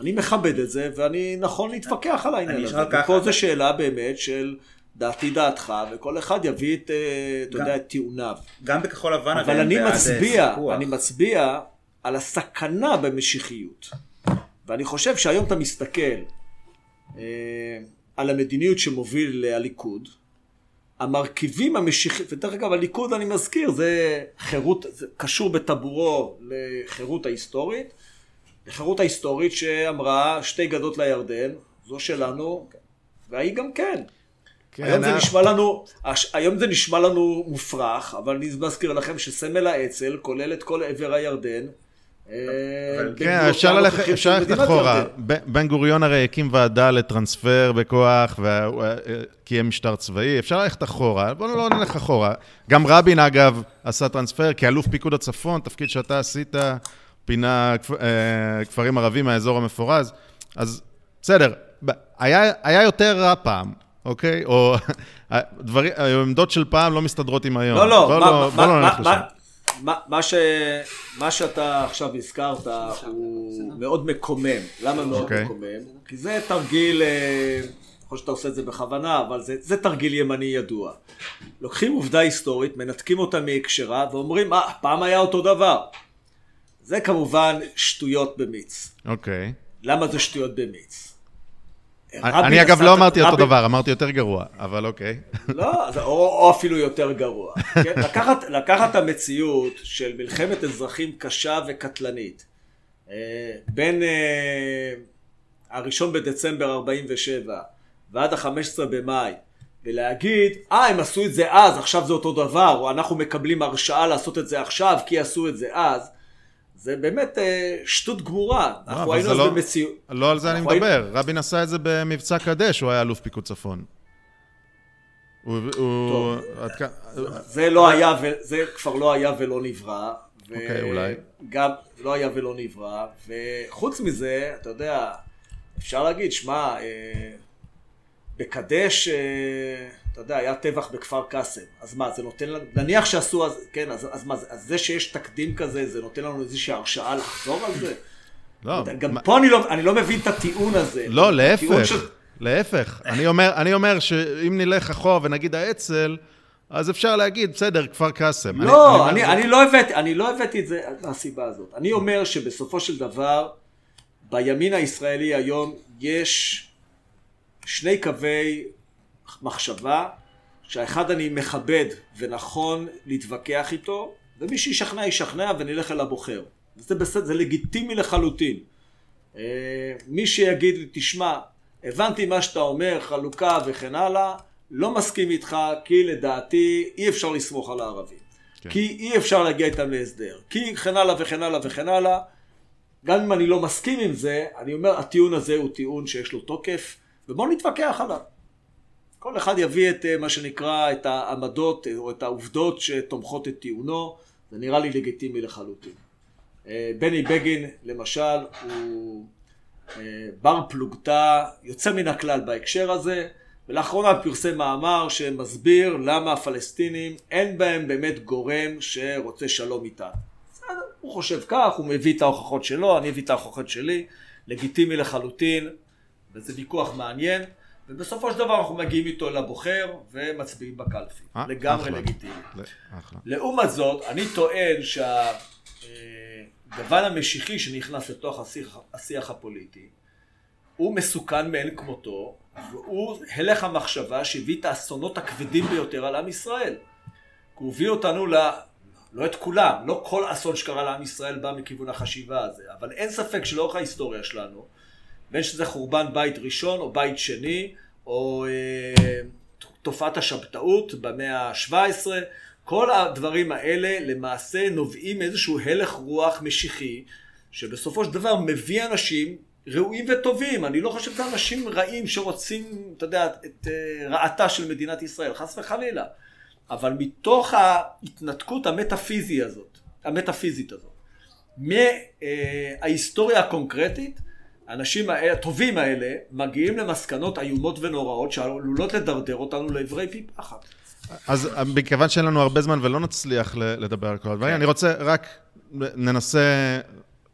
אני מכבד את זה, ואני נכון להתווכח על העניין הזה. ופה זו שאלה באמת של דעתי דעתך, וכל אחד יביא את, אה, אתה יודע, את טיעוניו. גם בכחול לבן, אבל אני מצביע. אני מצביע על הסכנה במשיחיות. ואני חושב שהיום אתה מסתכל אה, על המדיניות שמוביל הליכוד, המרכיבים המשיחיים, ודרך אגב הליכוד אני מזכיר, זה חירות, זה קשור בטבורו לחירות ההיסטורית, לחירות ההיסטורית שאמרה שתי גדות לירדן, זו שלנו, והיא גם כן. היום זה נשמע לנו, היום זה נשמע לנו מופרך, אבל אני מזכיר לכם שסמל האצ"ל כולל את כל עבר הירדן. אה, כן, אפשר ללכת, אחורה. בן גוריון הרי הקים ועדה לטרנספר בכוח וקיים משטר צבאי, אפשר ללכת אחורה, בואו לא נלך אחורה. גם רבין אגב עשה טרנספר כאלוף פיקוד הצפון, תפקיד שאתה עשית, פינה כפ- אה, כפרים ערבים מהאזור המפורז, אז בסדר, היה, היה יותר רע פעם. אוקיי? או דברים, העמדות של פעם לא מסתדרות עם היום. לא, לא, בוא מה- לא, מה- בוא לא מה- נלך לשם. מה- מה- מה ש- מה שאתה עכשיו הזכרת הוא מאוד מקומם. למה מאוד אוקיי. מקומם? כי זה תרגיל, אה, יכול שאתה עושה את זה בכוונה, אבל זה, זה תרגיל ימני ידוע. לוקחים עובדה היסטורית, מנתקים אותה מהקשרה, ואומרים, אה, פעם היה אותו דבר. זה כמובן שטויות במיץ. אוקיי. למה זה שטויות במיץ? רבין אני אגב לא אמרתי אותו דבר, אמרתי יותר גרוע, אבל אוקיי. לא, או, אפילו יותר גרוע. כן? לקחת, לקחת את המציאות של מלחמת אזרחים קשה וקטלנית, אה, בין אה, הראשון בדצמבר 47 ועד ה-15 במאי, ולהגיד, אה, הם עשו את זה אז, עכשיו זה אותו דבר, או אנחנו מקבלים הרשאה לעשות את זה עכשיו, כי עשו את זה אז, זה באמת אה, שטות גמורה. אנחנו אבל היינו אז לא- במציאות... לא על זה אני אנחנו היינו- מדבר. רבין עשה את זה במבצע קדש, הוא היה אלוף פיקוד צפון. הוא... הוא- עד כ- זה לא היה, ו... זה כבר לא היה ולא נברא. ו... אוקיי, אולי. גם לא היה ולא נברא, וחוץ מזה, אתה יודע, אפשר להגיד, שמע, אה, בקדש, אה, אתה יודע, היה טבח בכפר קאסם, אז מה, זה נותן לנו, נניח שעשו, אז, כן, אז, אז מה, אז זה שיש תקדים כזה, זה נותן לנו איזושהי הרשאה לחזור על זה? לא, גם מה- פה אני לא, אני לא מבין את הטיעון הזה. לא, להפך. של- להפך. אני אומר- אני אומר שאם נלך אחורה ונגיד האצ"ל, אז אפשר להגיד, בסדר, כפר קאסם. לא, אני, אומר- אני, לא הבאתי, אני לא הבאתי את זה מהסיבה הזאת. אני אומר שבסופו של דבר, בימין הישראלי היום יש שני קווי מחשבה, שהאחד אני מכבד ונכון להתווכח איתו, ומי שישכנע ישכנע ונלך אל הבוחר. זה בסדר, זה לגיטימי לחלוטין. אה, מי שיגיד לי, תשמע, הבנתי מה שאתה אומר, חלוקה וכן הלאה, לא מסכים איתך, כי לדעתי אי אפשר לסמוך על הערבים. כן. כי אי אפשר להגיע איתם להסדר. כי כן הלאה וכן הלאה וכן הלאה. גם אם אני לא מסכים עם זה, אני אומר, הטיעון הזה הוא טיעון שיש לו תוקף, ובואו נתווכח עליו. כל אחד יביא את אה, מה שנקרא, את העמדות אה, או את העובדות שתומכות את טיעונו, זה נראה לי לגיטימי לחלוטין. אה, בני בגין, למשל, הוא בר פלוגתא יוצא מן הכלל בהקשר הזה, ולאחרונה פרסם מאמר שמסביר למה הפלסטינים אין בהם באמת גורם שרוצה שלום. בסדר, הוא חושב כך, הוא מביא את ההוכחות שלו, אני אביא את ההוכחות שלי, לגיטימי לחלוטין, וזה ויכוח מעניין, ובסופו של דבר אנחנו מגיעים איתו לבוחר ומצביעים בקלפי. אה, לגמרי. לגיטימי. לעומת זאת, אני טוען שהגוון המשיחי שנכנס לתוך השיח, השיח הפוליטי, הוא מסוכן מאין כמותו, והוא הלך המחשבה שהביא את האסונות הכבדים ביותר על עם ישראל. כי הוא הביא אותנו ל... לא את כולם, לא כל אסון שקרה לעם ישראל בא מכיוון החשיבה הזה, אבל אין ספק שלאורך ההיסטוריה שלנו, בין שזה חורבן בית ראשון או בית שני, או אה, תופעת השבתאות במאה ה-17, כל הדברים האלה למעשה נובעים מאיזשהו הלך רוח משיחי, שבסופו של דבר מביא אנשים ראויים וטובים. אני לא חושב שזה אנשים רעים שרוצים, אתה יודע, את אה, רעתה של מדינת ישראל, חס וחלילה. אבל מתוך ההתנתקות המטאפיזי הזאת, המטאפיזית הזאת, מההיסטוריה הקונקרטית, האנשים האלה, הטובים האלה, מגיעים למסקנות איומות ונוראות שעלולות לדרדר אותנו לעברי פי פחת. אז אה, מכיוון שאין לנו הרבה זמן ולא נצליח לדבר על כל הדברים, אני רוצה רק ננסה,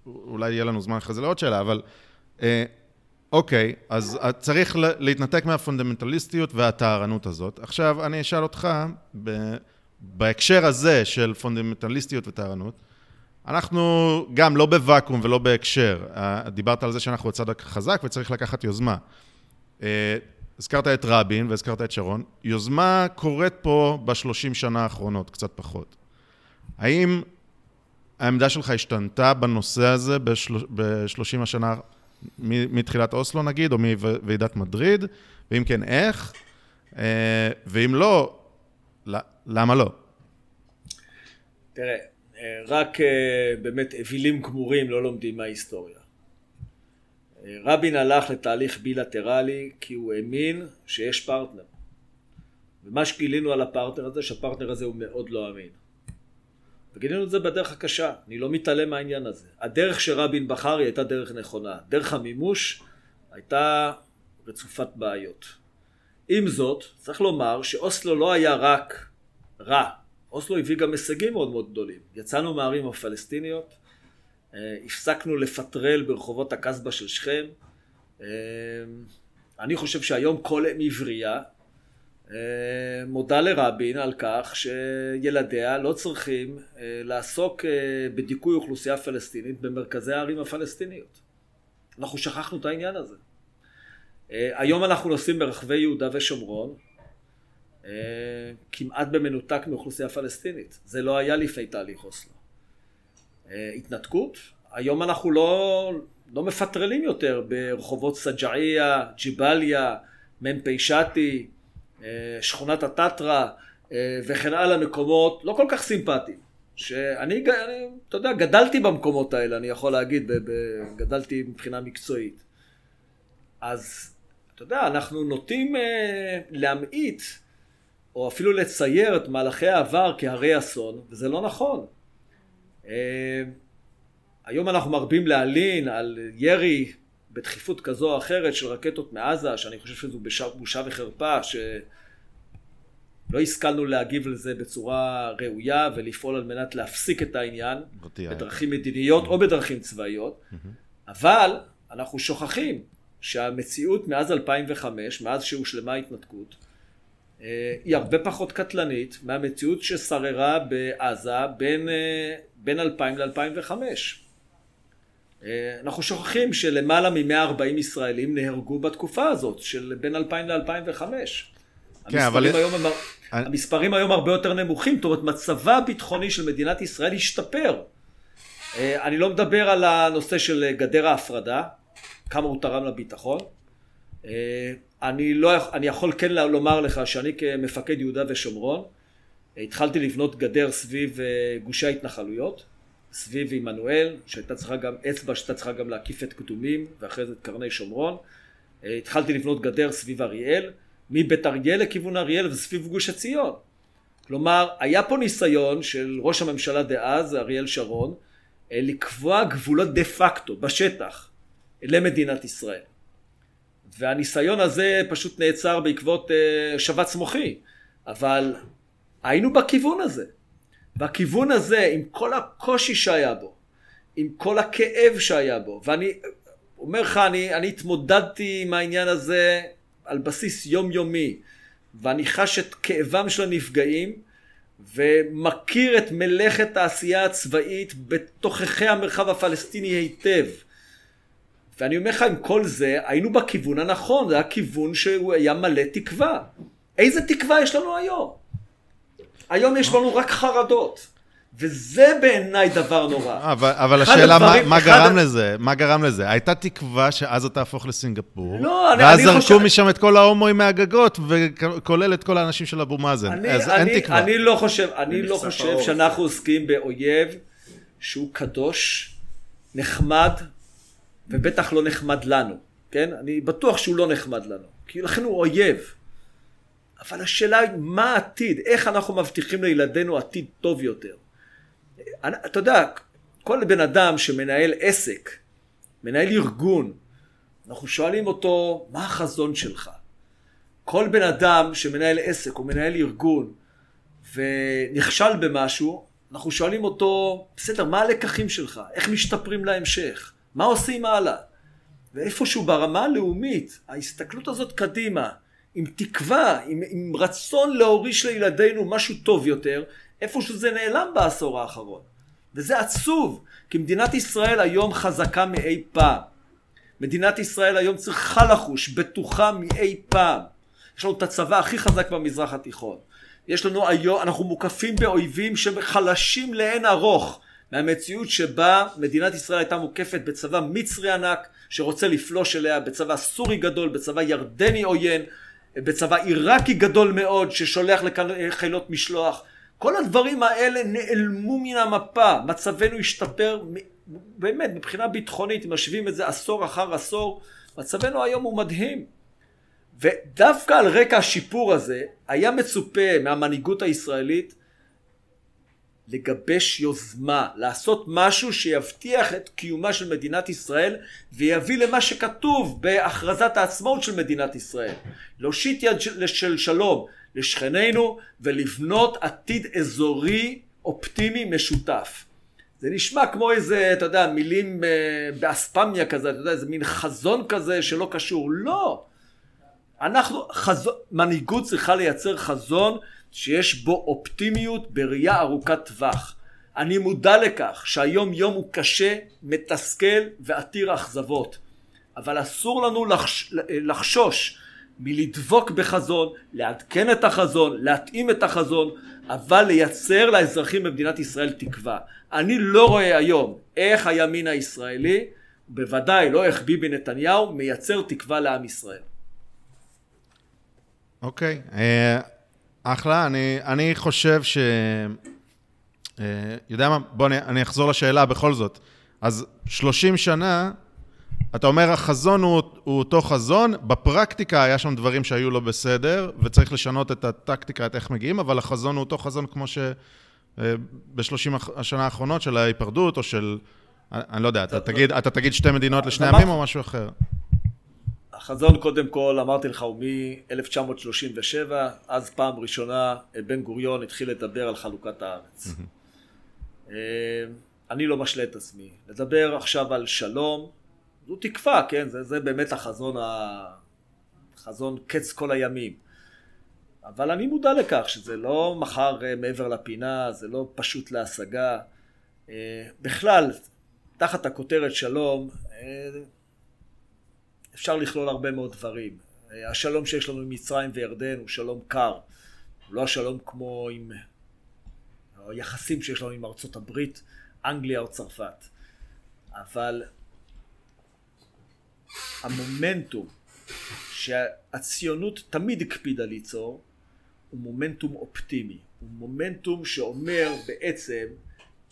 אולי יהיה לנו זמן אחרי זה לעוד שאלה, אבל אה, אוקיי, אז צריך להתנתק מהפונדמנטליסטיות והטהרנות הזאת. עכשיו, אני אשאל אותך. בהקשר הזה של פונדמנטליסטיות וטהרנות, אנחנו גם לא בוואקום ולא בהקשר. דיברת על זה שאנחנו בצד החזק וצריך לקחת יוזמה. אה, הזכרת את רבין והזכרת את שרון. יוזמה קורית פה בשלושים שנה האחרונות, קצת פחות. האם העמדה שלך השתנתה בנושא הזה בשלושים השנה, מתחילת אוסלו נגיד, או מוועידת מדריד? ואם כן, איך? אה, ואם לא, למה לא? תראה, רק אה, באמת אווילים גמורים לא לומדים מההיסטוריה. אה, רבין הלך לתהליך בילטרלי כי הוא האמין שיש פרטנר. ומה שגילינו על הפרטנר הזה, שהפרטנר הזה הוא מאוד לא אמין. וגילינו את זה בדרך הקשה, אני לא מתעלם מהעניין הזה. הדרך שרבין בחר היא הייתה דרך נכונה. דרך המימוש הייתה רצופת בעיות. עם זאת, צריך לומר שאוסלו לא היה רק רע, אוסלו הביא גם הישגים מאוד מאוד גדולים. יצאנו מהערים הפלסטיניות, אה, הפסקנו לפטרל ברחובות הקסבה של שכם. אה, אני חושב שהיום כל אם עברייה אה, מודה לרבין על כך שילדיה לא צריכים לעסוק בדיכוי אוכלוסייה פלסטינית במרכזי הערים הפלסטיניות. אנחנו שכחנו את העניין הזה. היום אנחנו נוסעים ברחבי יהודה ושומרון כמעט במנותק מאוכלוסייה פלסטינית. זה לא היה לפני תהליך אוסלו. אה, התנתקות, היום אנחנו לא, לא מפטרלים יותר ברחובות סג'עיה, ג'יבליה, מ"פ שאטי, אה, שכונת הטטרה וכן הלאה מקומות לא כל כך סימפטיים. שאני, אני, אתה יודע, גדלתי במקומות האלה, אני יכול להגיד, ב, ב, גדלתי מבחינה מקצועית. אז אתה יודע, אנחנו נוטים אה, להמעיט או אפילו לצייר את מהלכי העבר כהרי אסון, וזה לא נכון. אה, היום אנחנו מרבים להלין על ירי בדחיפות כזו או אחרת של רקטות מעזה, שאני חושב שזו בושה וחרפה, שלא השכלנו להגיב לזה בצורה ראויה ולפעול על מנת להפסיק את העניין בדרכים מדיניות או בדרכים צבאיות, אבל אנחנו שוכחים שהמציאות מאז 2005, מאז שהושלמה ההתנתקות, היא הרבה פחות קטלנית מהמציאות ששררה בעזה בין, אה, בין 2000 ל-2005. אה, אנחנו שוכחים שלמעלה מ-140 ישראלים נהרגו בתקופה הזאת של בין 2000 ל-2005. כן, המספרים, אבל... היום הם, אני... המספרים היום הרבה יותר נמוכים, זאת אומרת מצבה הביטחוני של מדינת ישראל השתפר. אני לא מדבר על הנושא של גדר ההפרדה, כמה הוא תרם לביטחון. אני, לא, אני יכול כן לומר לך שאני כמפקד יהודה ושומרון התחלתי לבנות גדר סביב אה, גושי ההתנחלויות, סביב עמנואל, שהייתה צריכה גם אצבע שהייתה צריכה גם להקיף את קדומים ואחרי זה את קרני שומרון. אה, התחלתי לבנות גדר סביב אריאל, מבית אריאל לכיוון אריאל וסביב גוש עציון. כלומר, היה פה ניסיון של ראש הממשלה דאז, אריאל שרון, אה, לקבוע גבולות דה פקטו, בשטח, למדינת ישראל. והניסיון הזה פשוט נעצר בעקבות uh, שבץ מוחי, אבל היינו בכיוון הזה. בכיוון הזה, עם כל הקושי שהיה בו, עם כל הכאב שהיה בו, ואני אומר לך, אני, אני התמודדתי עם העניין הזה על בסיס יומיומי, ואני חש את כאבם של הנפגעים, ומכיר את מלאכת העשייה הצבאית בתוככי המרחב הפלסטיני היטב. ואני אומר לך, עם כל זה, היינו בכיוון הנכון, זה היה כיוון שהוא היה מלא תקווה. איזה תקווה יש לנו היום? היום יש לנו רק חרדות. וזה בעיניי דבר נורא. אבל, אבל השאלה, הדברים, מה, מה גרם לזה? מה גרם לזה? הייתה תקווה שעזה תהפוך לסינגפור, לא, אני, ואז זרקו חושב... משם את כל ההומואים מהגגות, וכולל את כל האנשים של אבו מאזן. אני, אז אני, אין תקווה. אני לא חושב, אני לא חושב שאנחנו עוסקים באויב שהוא קדוש, נחמד, ובטח לא נחמד לנו, כן? אני בטוח שהוא לא נחמד לנו, כי לכן הוא אויב. אבל השאלה היא, מה העתיד? איך אנחנו מבטיחים לילדינו עתיד טוב יותר? אתה יודע, כל בן אדם שמנהל עסק, מנהל ארגון, אנחנו שואלים אותו, מה החזון שלך? כל בן אדם שמנהל עסק או מנהל ארגון ונכשל במשהו, אנחנו שואלים אותו, בסדר, מה הלקחים שלך? איך משתפרים להמשך? מה עושים הלאה? ואיפשהו ברמה הלאומית, ההסתכלות הזאת קדימה, עם תקווה, עם, עם רצון להוריש לילדינו משהו טוב יותר, איפשהו זה נעלם בעשור האחרון. וזה עצוב, כי מדינת ישראל היום חזקה מאי פעם. מדינת ישראל היום צריכה לחוש בטוחה מאי פעם. יש לנו את הצבא הכי חזק במזרח התיכון. יש לנו היום, אנחנו מוקפים באויבים שחלשים לאין ארוך מהמציאות שבה מדינת ישראל הייתה מוקפת בצבא מצרי ענק שרוצה לפלוש אליה, בצבא סורי גדול, בצבא ירדני עוין, בצבא עיראקי גדול מאוד ששולח לכאן חילות משלוח. כל הדברים האלה נעלמו מן המפה, מצבנו השתפר באמת מבחינה ביטחונית, אם משווים את זה עשור אחר עשור, מצבנו היום הוא מדהים. ודווקא על רקע השיפור הזה, היה מצופה מהמנהיגות הישראלית לגבש יוזמה, לעשות משהו שיבטיח את קיומה של מדינת ישראל ויביא למה שכתוב בהכרזת העצמאות של מדינת ישראל. להושיט יד של שלום לשכנינו ולבנות עתיד אזורי אופטימי משותף. זה נשמע כמו איזה, אתה יודע, מילים אה, באספמיה כזה, אתה יודע, איזה מין חזון כזה שלא קשור. לא. אנחנו, חזון, מנהיגות צריכה לייצר חזון שיש בו אופטימיות בראייה ארוכת טווח. אני מודע לכך שהיום יום הוא קשה, מתסכל ועתיר אכזבות. אבל אסור לנו לחש, לחשוש מלדבוק בחזון, לעדכן את החזון, להתאים את החזון, אבל לייצר לאזרחים במדינת ישראל תקווה. אני לא רואה היום איך הימין הישראלי, בוודאי לא איך ביבי נתניהו, מייצר תקווה לעם ישראל. אוקיי, okay. אה, uh, אחלה. אני, אני חושב ש... Uh, יודע מה? בוא אני, אני אחזור לשאלה בכל זאת. אז 30 שנה, אתה אומר, החזון הוא, הוא אותו חזון, בפרקטיקה היה שם דברים שהיו לא בסדר, וצריך לשנות את הטקטיקה, את איך מגיעים, אבל החזון הוא אותו חזון כמו ש... אה, בשלושים השנה האחרונות של ההיפרדות, או של... אני לא יודע, אתה תגיד, אתה תגיד שתי מדינות לשני עמים או משהו אחר? החזון קודם כל, אמרתי לך, הוא מ-1937, אז פעם ראשונה אה, בן גוריון התחיל לדבר על חלוקת הארץ. אה, אני לא משלה את עצמי. לדבר עכשיו על שלום, זו תקווה, כן? זה, זה באמת החזון, ה... חזון קץ כל הימים. אבל אני מודע לכך שזה לא מחר אה, מעבר לפינה, זה לא פשוט להשגה. בכלל, תחת הכותרת שלום, אפשר לכלול הרבה מאוד דברים. השלום שיש לנו עם מצרים וירדן הוא שלום קר, הוא לא השלום כמו עם היחסים שיש לנו עם ארצות הברית, אנגליה או צרפת. אבל המומנטום שהציונות תמיד הקפידה ליצור הוא מומנטום אופטימי, הוא מומנטום שאומר בעצם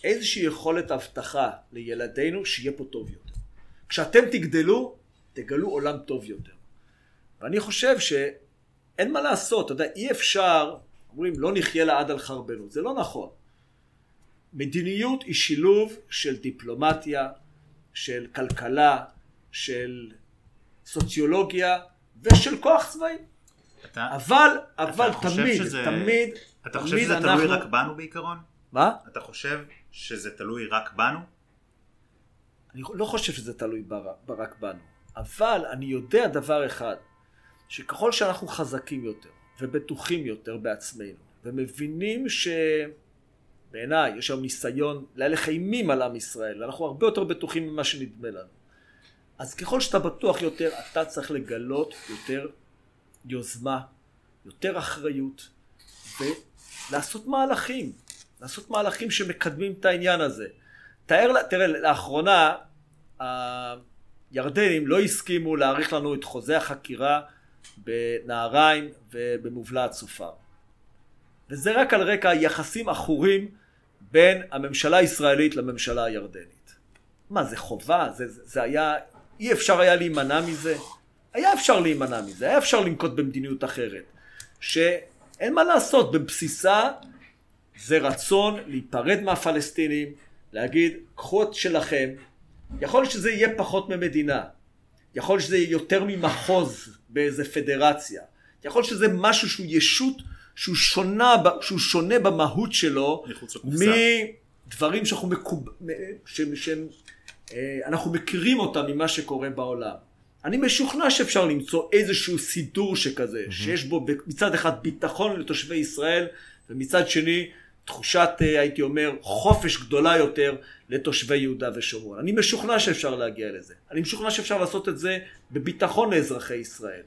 איזושהי יכולת הבטחה לילדינו שיהיה פה טוב יותר. כשאתם תגדלו, תגלו עולם טוב יותר. ואני חושב שאין מה לעשות, אתה יודע, אי אפשר, אומרים לא נחיה לעד על חרבנו, זה לא נכון. מדיניות היא שילוב של דיפלומטיה, של כלכלה, של סוציולוגיה ושל כוח צבאי. אתה, אבל, אבל אתה תמיד, שזה, תמיד, אתה חושב שזה אנחנו... תלוי רק בנו בעיקרון? מה? אתה חושב שזה תלוי רק בנו? אני לא חושב שזה תלוי רק בנו, אבל אני יודע דבר אחד, שככל שאנחנו חזקים יותר ובטוחים יותר בעצמנו, ומבינים שבעיניי יש היום ניסיון להלך אימים על עם ישראל, ואנחנו הרבה יותר בטוחים ממה שנדמה לנו. אז ככל שאתה בטוח יותר, אתה צריך לגלות יותר יוזמה, יותר אחריות, ולעשות מהלכים, לעשות מהלכים שמקדמים את העניין הזה. תאר, תראה, לאחרונה הירדנים לא הסכימו להאריך לנו את חוזה החקירה בנהריים ובמובלעת צופר. וזה רק על רקע יחסים עכורים בין הממשלה הישראלית לממשלה הירדנית. מה, זה חובה? זה, זה היה... אי אפשר היה להימנע מזה? היה אפשר להימנע מזה, היה אפשר לנקוט במדיניות אחרת. שאין מה לעשות, בבסיסה זה רצון להיפרד מהפלסטינים, להגיד, קחו את שלכם, יכול שזה יהיה פחות ממדינה, יכול שזה יהיה יותר ממחוז באיזה פדרציה, יכול שזה משהו שהוא ישות שהוא שונה, שהוא שונה במהות שלו מדברים שאנחנו, מקוב... ש... ש... אה, אנחנו מכירים אותם ממה שקורה בעולם. אני משוכנע שאפשר למצוא איזשהו סידור שכזה, mm-hmm. שיש בו מצד אחד ביטחון לתושבי ישראל, ומצד שני תחושת, אה, הייתי אומר, חופש גדולה יותר לתושבי יהודה ושומרון. אני משוכנע שאפשר להגיע לזה. אני משוכנע שאפשר לעשות את זה בביטחון לאזרחי ישראל.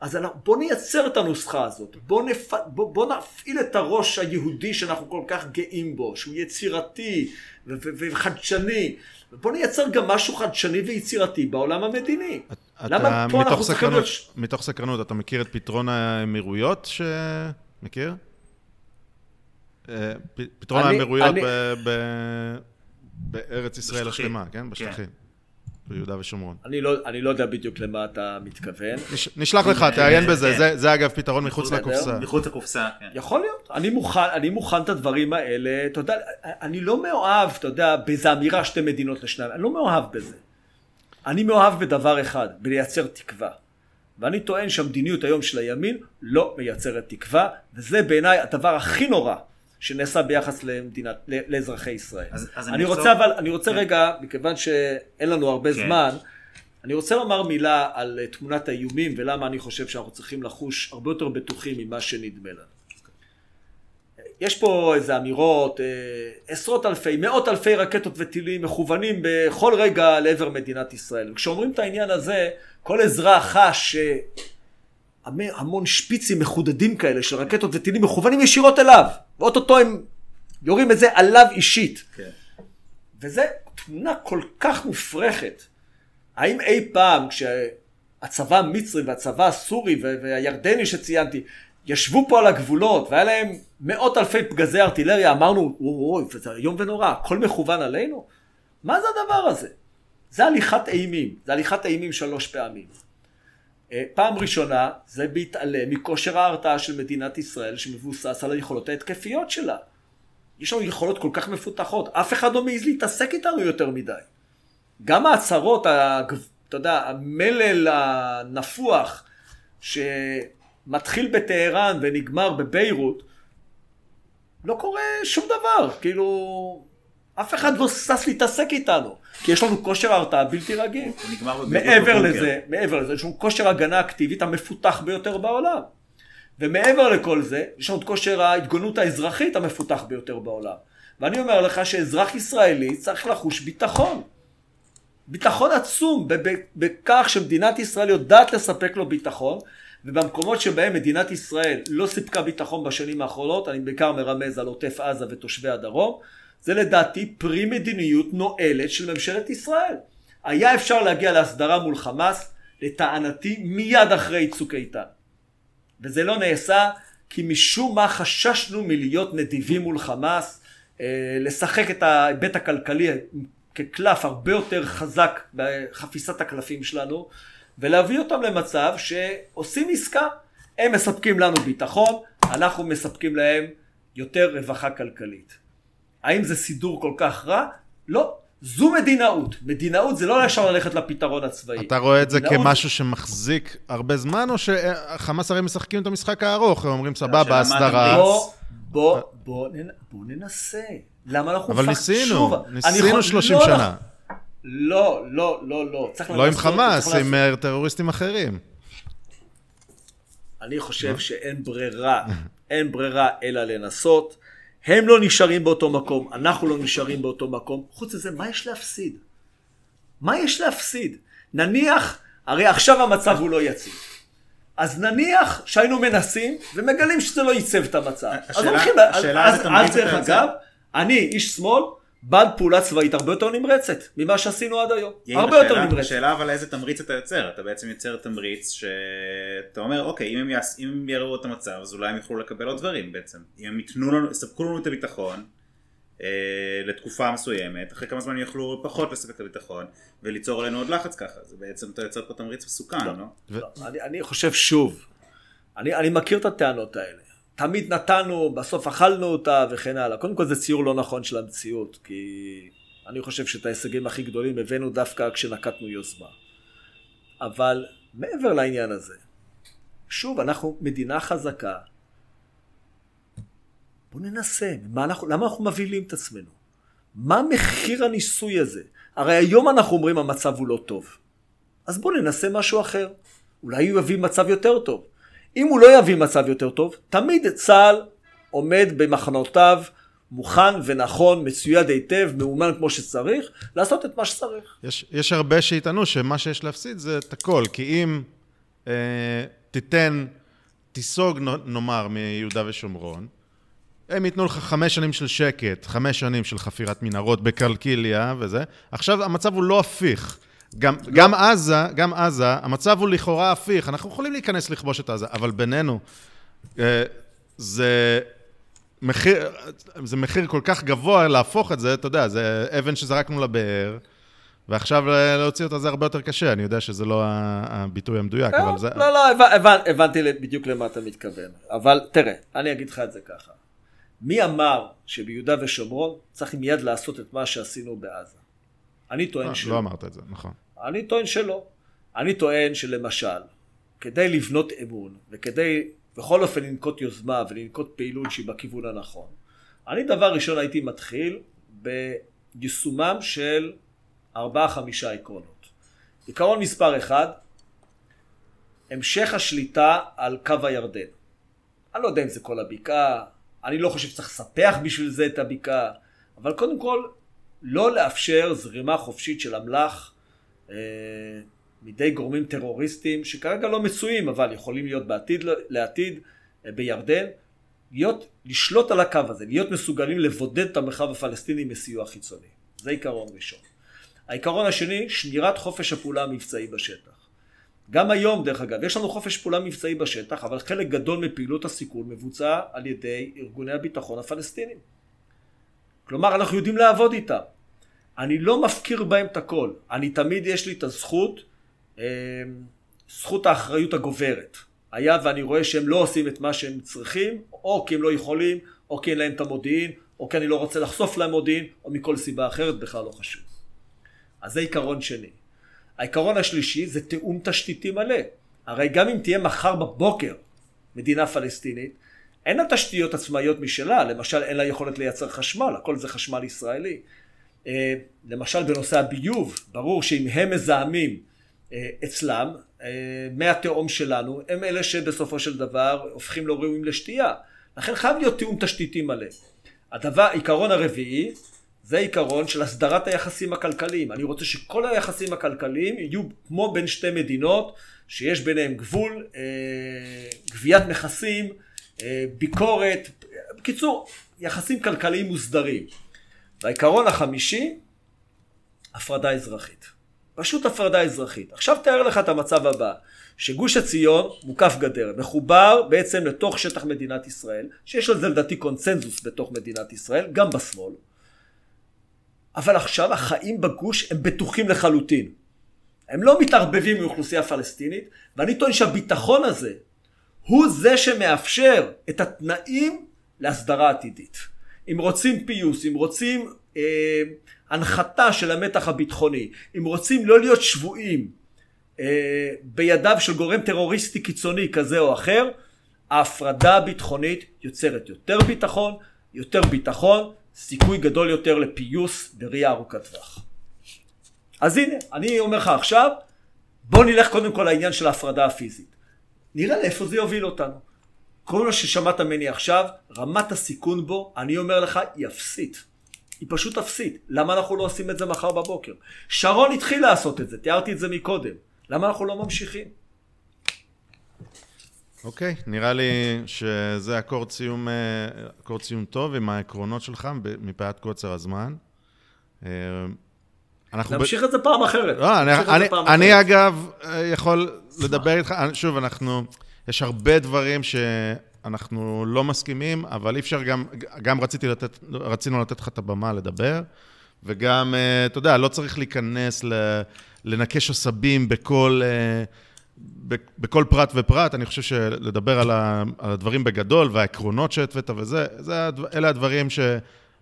אז בואו נייצר את הנוסחה הזאת, בואו נפ... בוא, בוא נפעיל את הראש היהודי שאנחנו כל כך גאים בו, שהוא יצירתי ו- ו- וחדשני, ובואו נייצר גם משהו חדשני ויצירתי בעולם המדיני. למה פה אנחנו צריכים להיות... מתוך סקרנות, אתה מכיר את פתרון האמירויות שמכיר? פתרון האמירויות בארץ ישראל השלמה, כן? כן. בשטחים. ביהודה ושומרון. אני לא, אני לא יודע בדיוק למה אתה מתכוון. נש, נשלח לך, תעיין בזה, זה, זה אגב פתרון מחוץ לקופסה. מחוץ לקופסה, כן. יכול להיות, אני מוכן, אני מוכן את הדברים האלה, אתה יודע, אני לא מאוהב, אתה יודע, באיזה אמירה שתי מדינות לשניים, אני לא מאוהב בזה. אני מאוהב בדבר אחד, בלייצר תקווה. ואני טוען שהמדיניות היום של הימין לא מייצרת תקווה, וזה בעיניי הדבר הכי נורא שנעשה ביחס למדינת, לאזרחי ישראל. אז, אז אני רוצה אבל, אני רוצה כן. רגע, מכיוון שאין לנו הרבה כן. זמן, אני רוצה לומר מילה על תמונת האיומים ולמה אני חושב שאנחנו צריכים לחוש הרבה יותר בטוחים ממה שנדמה לנו. יש פה איזה אמירות, אה, עשרות אלפי, מאות אלפי רקטות וטילים מכוונים בכל רגע לעבר מדינת ישראל. כשאומרים את העניין הזה, כל אזרח חש המון שפיצים מחודדים כאלה של רקטות וטילים מכוונים ישירות אליו, ואו-טו-טו הם יורים את זה עליו אישית. כן. וזה תמונה כל כך מופרכת. האם אי פעם כשהצבא המצרי והצבא הסורי והירדני שציינתי ישבו פה על הגבולות והיה להם מאות אלפי פגזי ארטילריה, אמרנו, אוי, זה איום ונורא, הכל מכוון עלינו? מה זה הדבר הזה? זה הליכת אימים, זה הליכת אימים שלוש פעמים. אה, פעם ראשונה זה בהתעלם מכושר ההרתעה של מדינת ישראל שמבוסס על היכולות ההתקפיות שלה. יש לנו יכולות כל כך מפותחות, אף אחד לא מעז להתעסק איתנו יותר מדי. גם ההצהרות, אתה יודע, המלל הנפוח שמתחיל בטהרן ונגמר בביירות, לא קורה שום דבר, כאילו, אף אחד לא שש להתעסק איתנו. כי יש לנו כושר הרתעה בלתי רגיל. מעבר לזה, מעבר לזה, יש לנו כושר הגנה אקטיבית המפותח ביותר בעולם. ומעבר לכל זה, יש לנו את כושר ההתגוננות האזרחית המפותח ביותר בעולם. ואני אומר לך שאזרח ישראלי צריך לחוש ביטחון. ביטחון עצום בכך שמדינת ישראל יודעת לספק לו ביטחון, ובמקומות שבהם מדינת ישראל לא סיפקה ביטחון בשנים האחרונות, אני בעיקר מרמז על עוטף עזה ותושבי הדרום, זה לדעתי פרי מדיניות נואלת של ממשלת ישראל. היה אפשר להגיע להסדרה מול חמאס, לטענתי, מיד אחרי צוק איתן. וזה לא נעשה כי משום מה חששנו מלהיות נדיבים מול חמאס, אה, לשחק את ההיבט הכלכלי כקלף הרבה יותר חזק בחפיסת הקלפים שלנו, ולהביא אותם למצב שעושים עסקה. הם מספקים לנו ביטחון, אנחנו מספקים להם יותר רווחה כלכלית. האם זה סידור כל כך רע? לא. זו מדינאות. מדינאות זה לא ישר ללכת לפתרון הצבאי. אתה רואה את זה מדינאות... כמשהו שמחזיק הרבה זמן, או שחמאס הרי משחקים את המשחק הארוך, הם אומרים סבבה, הסדרה. בוא, בוא, בוא, בוא ננסה. למה אנחנו אבל ניסינו, ניסינו 30 לא, שנה. לא, לא, לא, לא. לא עם חמאס, עם אה, טרוריסטים אחרים. אני חושב שאין ברירה, אין ברירה אלא לנסות. הם לא נשארים באותו מקום, אנחנו לא נשארים באותו מקום. חוץ מזה, מה יש להפסיד? מה יש להפסיד? נניח, הרי עכשיו המצב הוא לא יציב. אז נניח שהיינו מנסים ומגלים שזה לא ייצב את המצב. השאלה, אז הולכים, השאלה אז, אז דרך אגב, אני איש שמאל, בעד פעולה צבאית הרבה יותר נמרצת ממה שעשינו עד היום. הרבה השאלה, יותר נמרצת. השאלה אבל איזה תמריץ אתה יוצר, אתה בעצם יוצר תמריץ שאתה אומר אוקיי אם הם, יס... אם הם יראו את המצב אז אולי הם יוכלו לקבל עוד דברים בעצם. אם הם יתנו לנו, יספקו לנו את הביטחון אה, לתקופה מסוימת, אחרי כמה זמן הם יוכלו פחות לספק את הביטחון ולליצור עלינו עוד לחץ ככה, זה בעצם אתה יוצר פה תמריץ מסוכן, לא? לא? ו... לא אני, אני חושב שוב, אני, אני מכיר את הטענות האלה. תמיד נתנו, בסוף אכלנו אותה וכן הלאה. קודם כל זה ציור לא נכון של המציאות, כי אני חושב שאת ההישגים הכי גדולים הבאנו דווקא כשנקטנו יוזמה. אבל מעבר לעניין הזה, שוב, אנחנו מדינה חזקה. בואו ננסה, אנחנו, למה אנחנו מבהילים את עצמנו? מה מחיר הניסוי הזה? הרי היום אנחנו אומרים המצב הוא לא טוב. אז בואו ננסה משהו אחר. אולי הוא יביא מצב יותר טוב. אם הוא לא יביא מצב יותר טוב, תמיד צה"ל עומד במחנותיו, מוכן ונכון, מצויד היטב, מאומן כמו שצריך, לעשות את מה שצריך. יש, יש הרבה שיטענו שמה שיש להפסיד זה את הכל, כי אם אה, תיתן, תיסוג נאמר מיהודה ושומרון, הם ייתנו לך חמש שנים של שקט, חמש שנים של חפירת מנהרות בקלקיליה וזה. עכשיו המצב הוא לא הפיך. גם, לא. גם עזה, גם עזה, המצב הוא לכאורה הפיך. אנחנו יכולים להיכנס לכבוש את עזה, אבל בינינו, אה, זה מחיר, זה מחיר כל כך גבוה להפוך את זה, אתה יודע, זה אבן שזרקנו לבאר. ועכשיו להוציא אותה זה הרבה יותר קשה, אני יודע שזה לא הביטוי המדויק, אבל זה... לא, לא, הבנתי בדיוק למה אתה מתכוון. אבל תראה, אני אגיד לך את זה ככה. מי אמר שביהודה ושומרון צריך מיד לעשות את מה שעשינו בעזה? אני טוען לא, שלא. לא אמרת את זה, נכון. אני טוען שלא. אני טוען שלמשל, כדי לבנות אמון, וכדי בכל אופן לנקוט יוזמה ולנקוט פעילות שהיא בכיוון הנכון, אני דבר ראשון הייתי מתחיל ביישומם של ארבעה חמישה עקרונות. עיקרון מספר אחד, המשך השליטה על קו הירדן. אני לא יודע אם זה כל הבקעה, אני לא חושב שצריך לספח בשביל זה את הבקעה, אבל קודם כל, לא לאפשר זרימה חופשית של אמל"ח אה, מידי גורמים טרוריסטים שכרגע לא מצויים, אבל יכולים להיות בעתיד, לעתיד אה, בירדן, להיות, לשלוט על הקו הזה, להיות מסוגלים לבודד את המרחב הפלסטיני מסיוע חיצוני. זה עיקרון ראשון. העיקרון השני, שמירת חופש הפעולה המבצעי בשטח. גם היום, דרך אגב, יש לנו חופש פעולה מבצעי בשטח, אבל חלק גדול מפעילות הסיכול מבוצע על ידי ארגוני הביטחון הפלסטינים. כלומר, אנחנו יודעים לעבוד איתם. אני לא מפקיר בהם את הכל. אני תמיד, יש לי את הזכות, אה, זכות האחריות הגוברת. היה ואני רואה שהם לא עושים את מה שהם צריכים, או כי הם לא יכולים, או כי אין להם את המודיעין, או כי אני לא רוצה לחשוף להם מודיעין, או מכל סיבה אחרת, בכלל לא חשוב. אז זה עיקרון שני. העיקרון השלישי זה תיאום תשתיתי מלא. הרי גם אם תהיה מחר בבוקר מדינה פלסטינית, אין לה תשתיות עצמאיות משלה, למשל אין לה יכולת לייצר חשמל, הכל זה חשמל ישראלי. אה, למשל בנושא הביוב, ברור שאם הם מזהמים אה, אצלם, אה, מי התהום שלנו הם אלה שבסופו של דבר הופכים לא ראויים לשתייה. לכן חייב להיות תיאום תשתיתי מלא. הדבר, עיקרון הרביעי, זה עיקרון של הסדרת היחסים הכלכליים. אני רוצה שכל היחסים הכלכליים יהיו כמו בין שתי מדינות, שיש ביניהם גבול, גביית מכסים, אה, ביקורת, בקיצור, יחסים כלכליים מוסדרים. והעיקרון החמישי, הפרדה אזרחית. פשוט הפרדה אזרחית. עכשיו תאר לך את המצב הבא, שגוש עציון מוקף גדר, מחובר בעצם לתוך שטח מדינת ישראל, שיש על זה לדעתי קונצנזוס בתוך מדינת ישראל, גם בשמאל. אבל עכשיו החיים בגוש הם בטוחים לחלוטין. הם לא מתערבבים עם אוכלוסייה פלסטינית, ואני טוען שהביטחון הזה הוא זה שמאפשר את התנאים להסדרה עתידית. אם רוצים פיוס, אם רוצים אה, הנחתה של המתח הביטחוני, אם רוצים לא להיות שבויים אה, בידיו של גורם טרוריסטי קיצוני כזה או אחר, ההפרדה הביטחונית יוצרת יותר ביטחון, יותר ביטחון, סיכוי גדול יותר לפיוס בראייה ארוכת טווח. אז הנה, אני אומר לך עכשיו, בוא נלך קודם כל לעניין של ההפרדה הפיזית. נראה לאיפה זה יוביל אותנו. כל מה ששמעת ממני עכשיו, רמת הסיכון בו, אני אומר לך, היא אפסית. היא פשוט אפסית. למה אנחנו לא עושים את זה מחר בבוקר? שרון התחיל לעשות את זה, תיארתי את זה מקודם. למה אנחנו לא ממשיכים? אוקיי, okay, נראה לי שזה אקורד סיום, אה, אקורד סיום טוב עם העקרונות שלך מפאת קוצר הזמן. אה, נמשיך ב... את זה פעם אחרת. לא, אני, אני, פעם אני אחרת. אגב אה, יכול לדבר איתך, שוב, אנחנו, יש הרבה דברים שאנחנו לא מסכימים, אבל אי אפשר גם, גם רציתי לתת, רצינו לתת לך את הבמה לדבר, וגם, אתה יודע, לא צריך להיכנס לנקש עשבים בכל... בכל פרט ופרט, אני חושב שלדבר על, הדברים בגדול והעקרונות שהתווית וזה, זה, אלה הדברים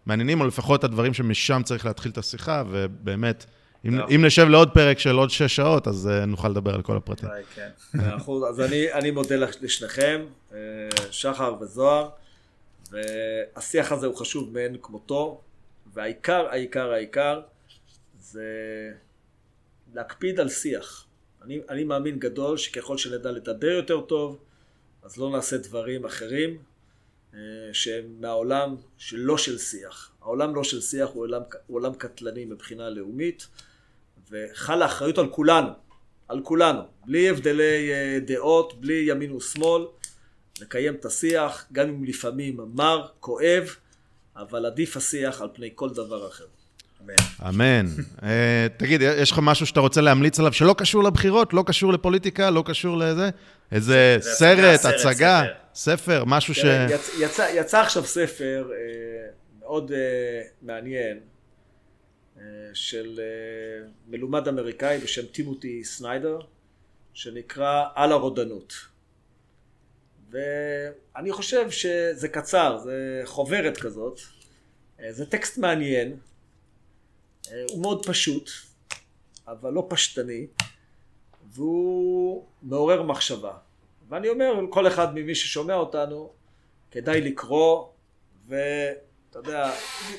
שמעניינים, או לפחות הדברים שמשם צריך להתחיל את השיחה, ובאמת, אם, אם נשב לעוד פרק של עוד שש שעות, אז uh, נוכל לדבר על כל הפרטים. כן. אז אני, אני מודה לשניכם, אה, שחר וזוהר, והשיח הזה הוא חשוב מאין כמותו, והעיקר, העיקר, העיקר, זה להקפיד על שיח. אני, אני מאמין גדול שככל שנדע לדבר יותר טוב, אז לא נעשה דברים אחרים שהם מהעולם שלא של שיח. העולם לא של שיח הוא עולם, הוא עולם קטלני מבחינה לאומית, וחלה אחריות על כולנו, על כולנו, בלי הבדלי אה, דעות, בלי ימין ושמאל, לקיים את השיח, גם אם לפעמים מר, כואב, אבל עדיף השיח על פני כל דבר אחר. אמן. אה, תגיד, יש לך משהו שאתה רוצה להמליץ עליו שלא קשור לבחירות, לא קשור לפוליטיקה, לא קשור לזה? איזה זה סרט, סרט, הצגה, ספר. ספר, משהו ש... יצא, יצא עכשיו ספר אה, מאוד אה, מעניין אה, של מלומד אמריקאי בשם טימותי סניידר, שנקרא על הרודנות. ואני חושב שזה קצר, זה חוברת כזאת, זה טקסט מעניין, הוא מאוד פשוט, אבל לא פשטני, והוא מעורר מחשבה. ואני אומר לכל אחד ממי ששומע אותנו, כדאי לקרוא, ואתה יודע,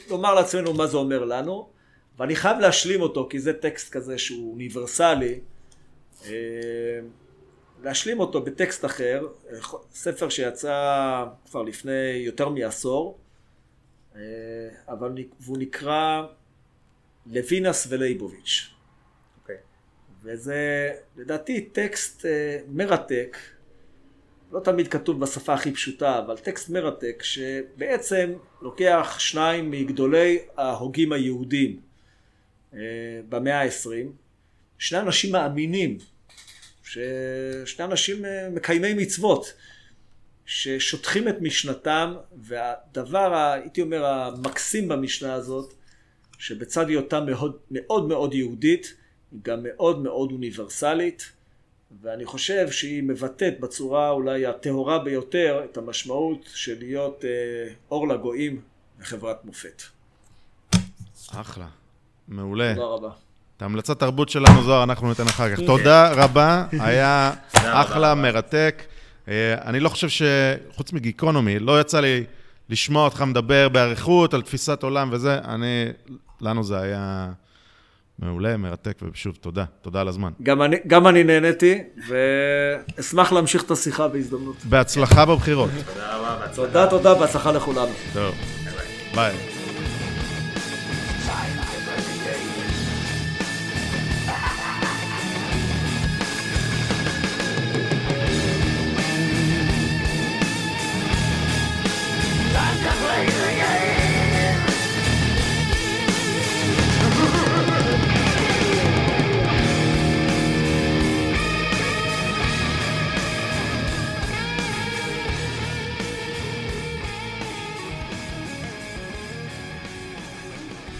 לומר לעצמנו מה זה אומר לנו, ואני חייב להשלים אותו, כי זה טקסט כזה שהוא אוניברסלי, אה, להשלים אותו בטקסט אחר, אה, ספר שיצא כבר לפני יותר מעשור, אה, אבל והוא נקרא לוינס ולייבוביץ'. אוקיי. וזה לדעתי טקסט מרתק, לא תמיד כתוב בשפה הכי פשוטה, אבל טקסט מרתק שבעצם לוקח שניים מגדולי ההוגים היהודים אה, במאה העשרים, שני אנשים מאמינים, שני אנשים אה, מקיימי מצוות, ששוטחים את משנתם, והדבר, הייתי אומר, המקסים במשנה הזאת, שבצד היותה מאוד מאוד מאוד יהודית, היא גם מאוד מאוד אוניברסלית, ואני חושב שהיא מבטאת בצורה אולי הטהורה ביותר את המשמעות של להיות אה, אור לגויים בחברת מופת. אחלה. מעולה. תודה רבה. את ההמלצת תרבות שלנו, זוהר, אנחנו ניתן אחר כך. תודה רבה, היה אחלה. מרתק. אה, אני לא חושב ש... חוץ מגיקונומי, לא יצא לי לשמוע אותך מדבר באריכות על תפיסת עולם וזה. אני... לנו זה היה מעולה, מרתק, ושוב, תודה. תודה על הזמן. גם אני, גם אני נהניתי, ואשמח להמשיך את השיחה בהזדמנות. בהצלחה בבחירות. תודה רבה, בהצלחה. תודה, תודה, בהצלחה לכולנו. טוב, ביי. ביי.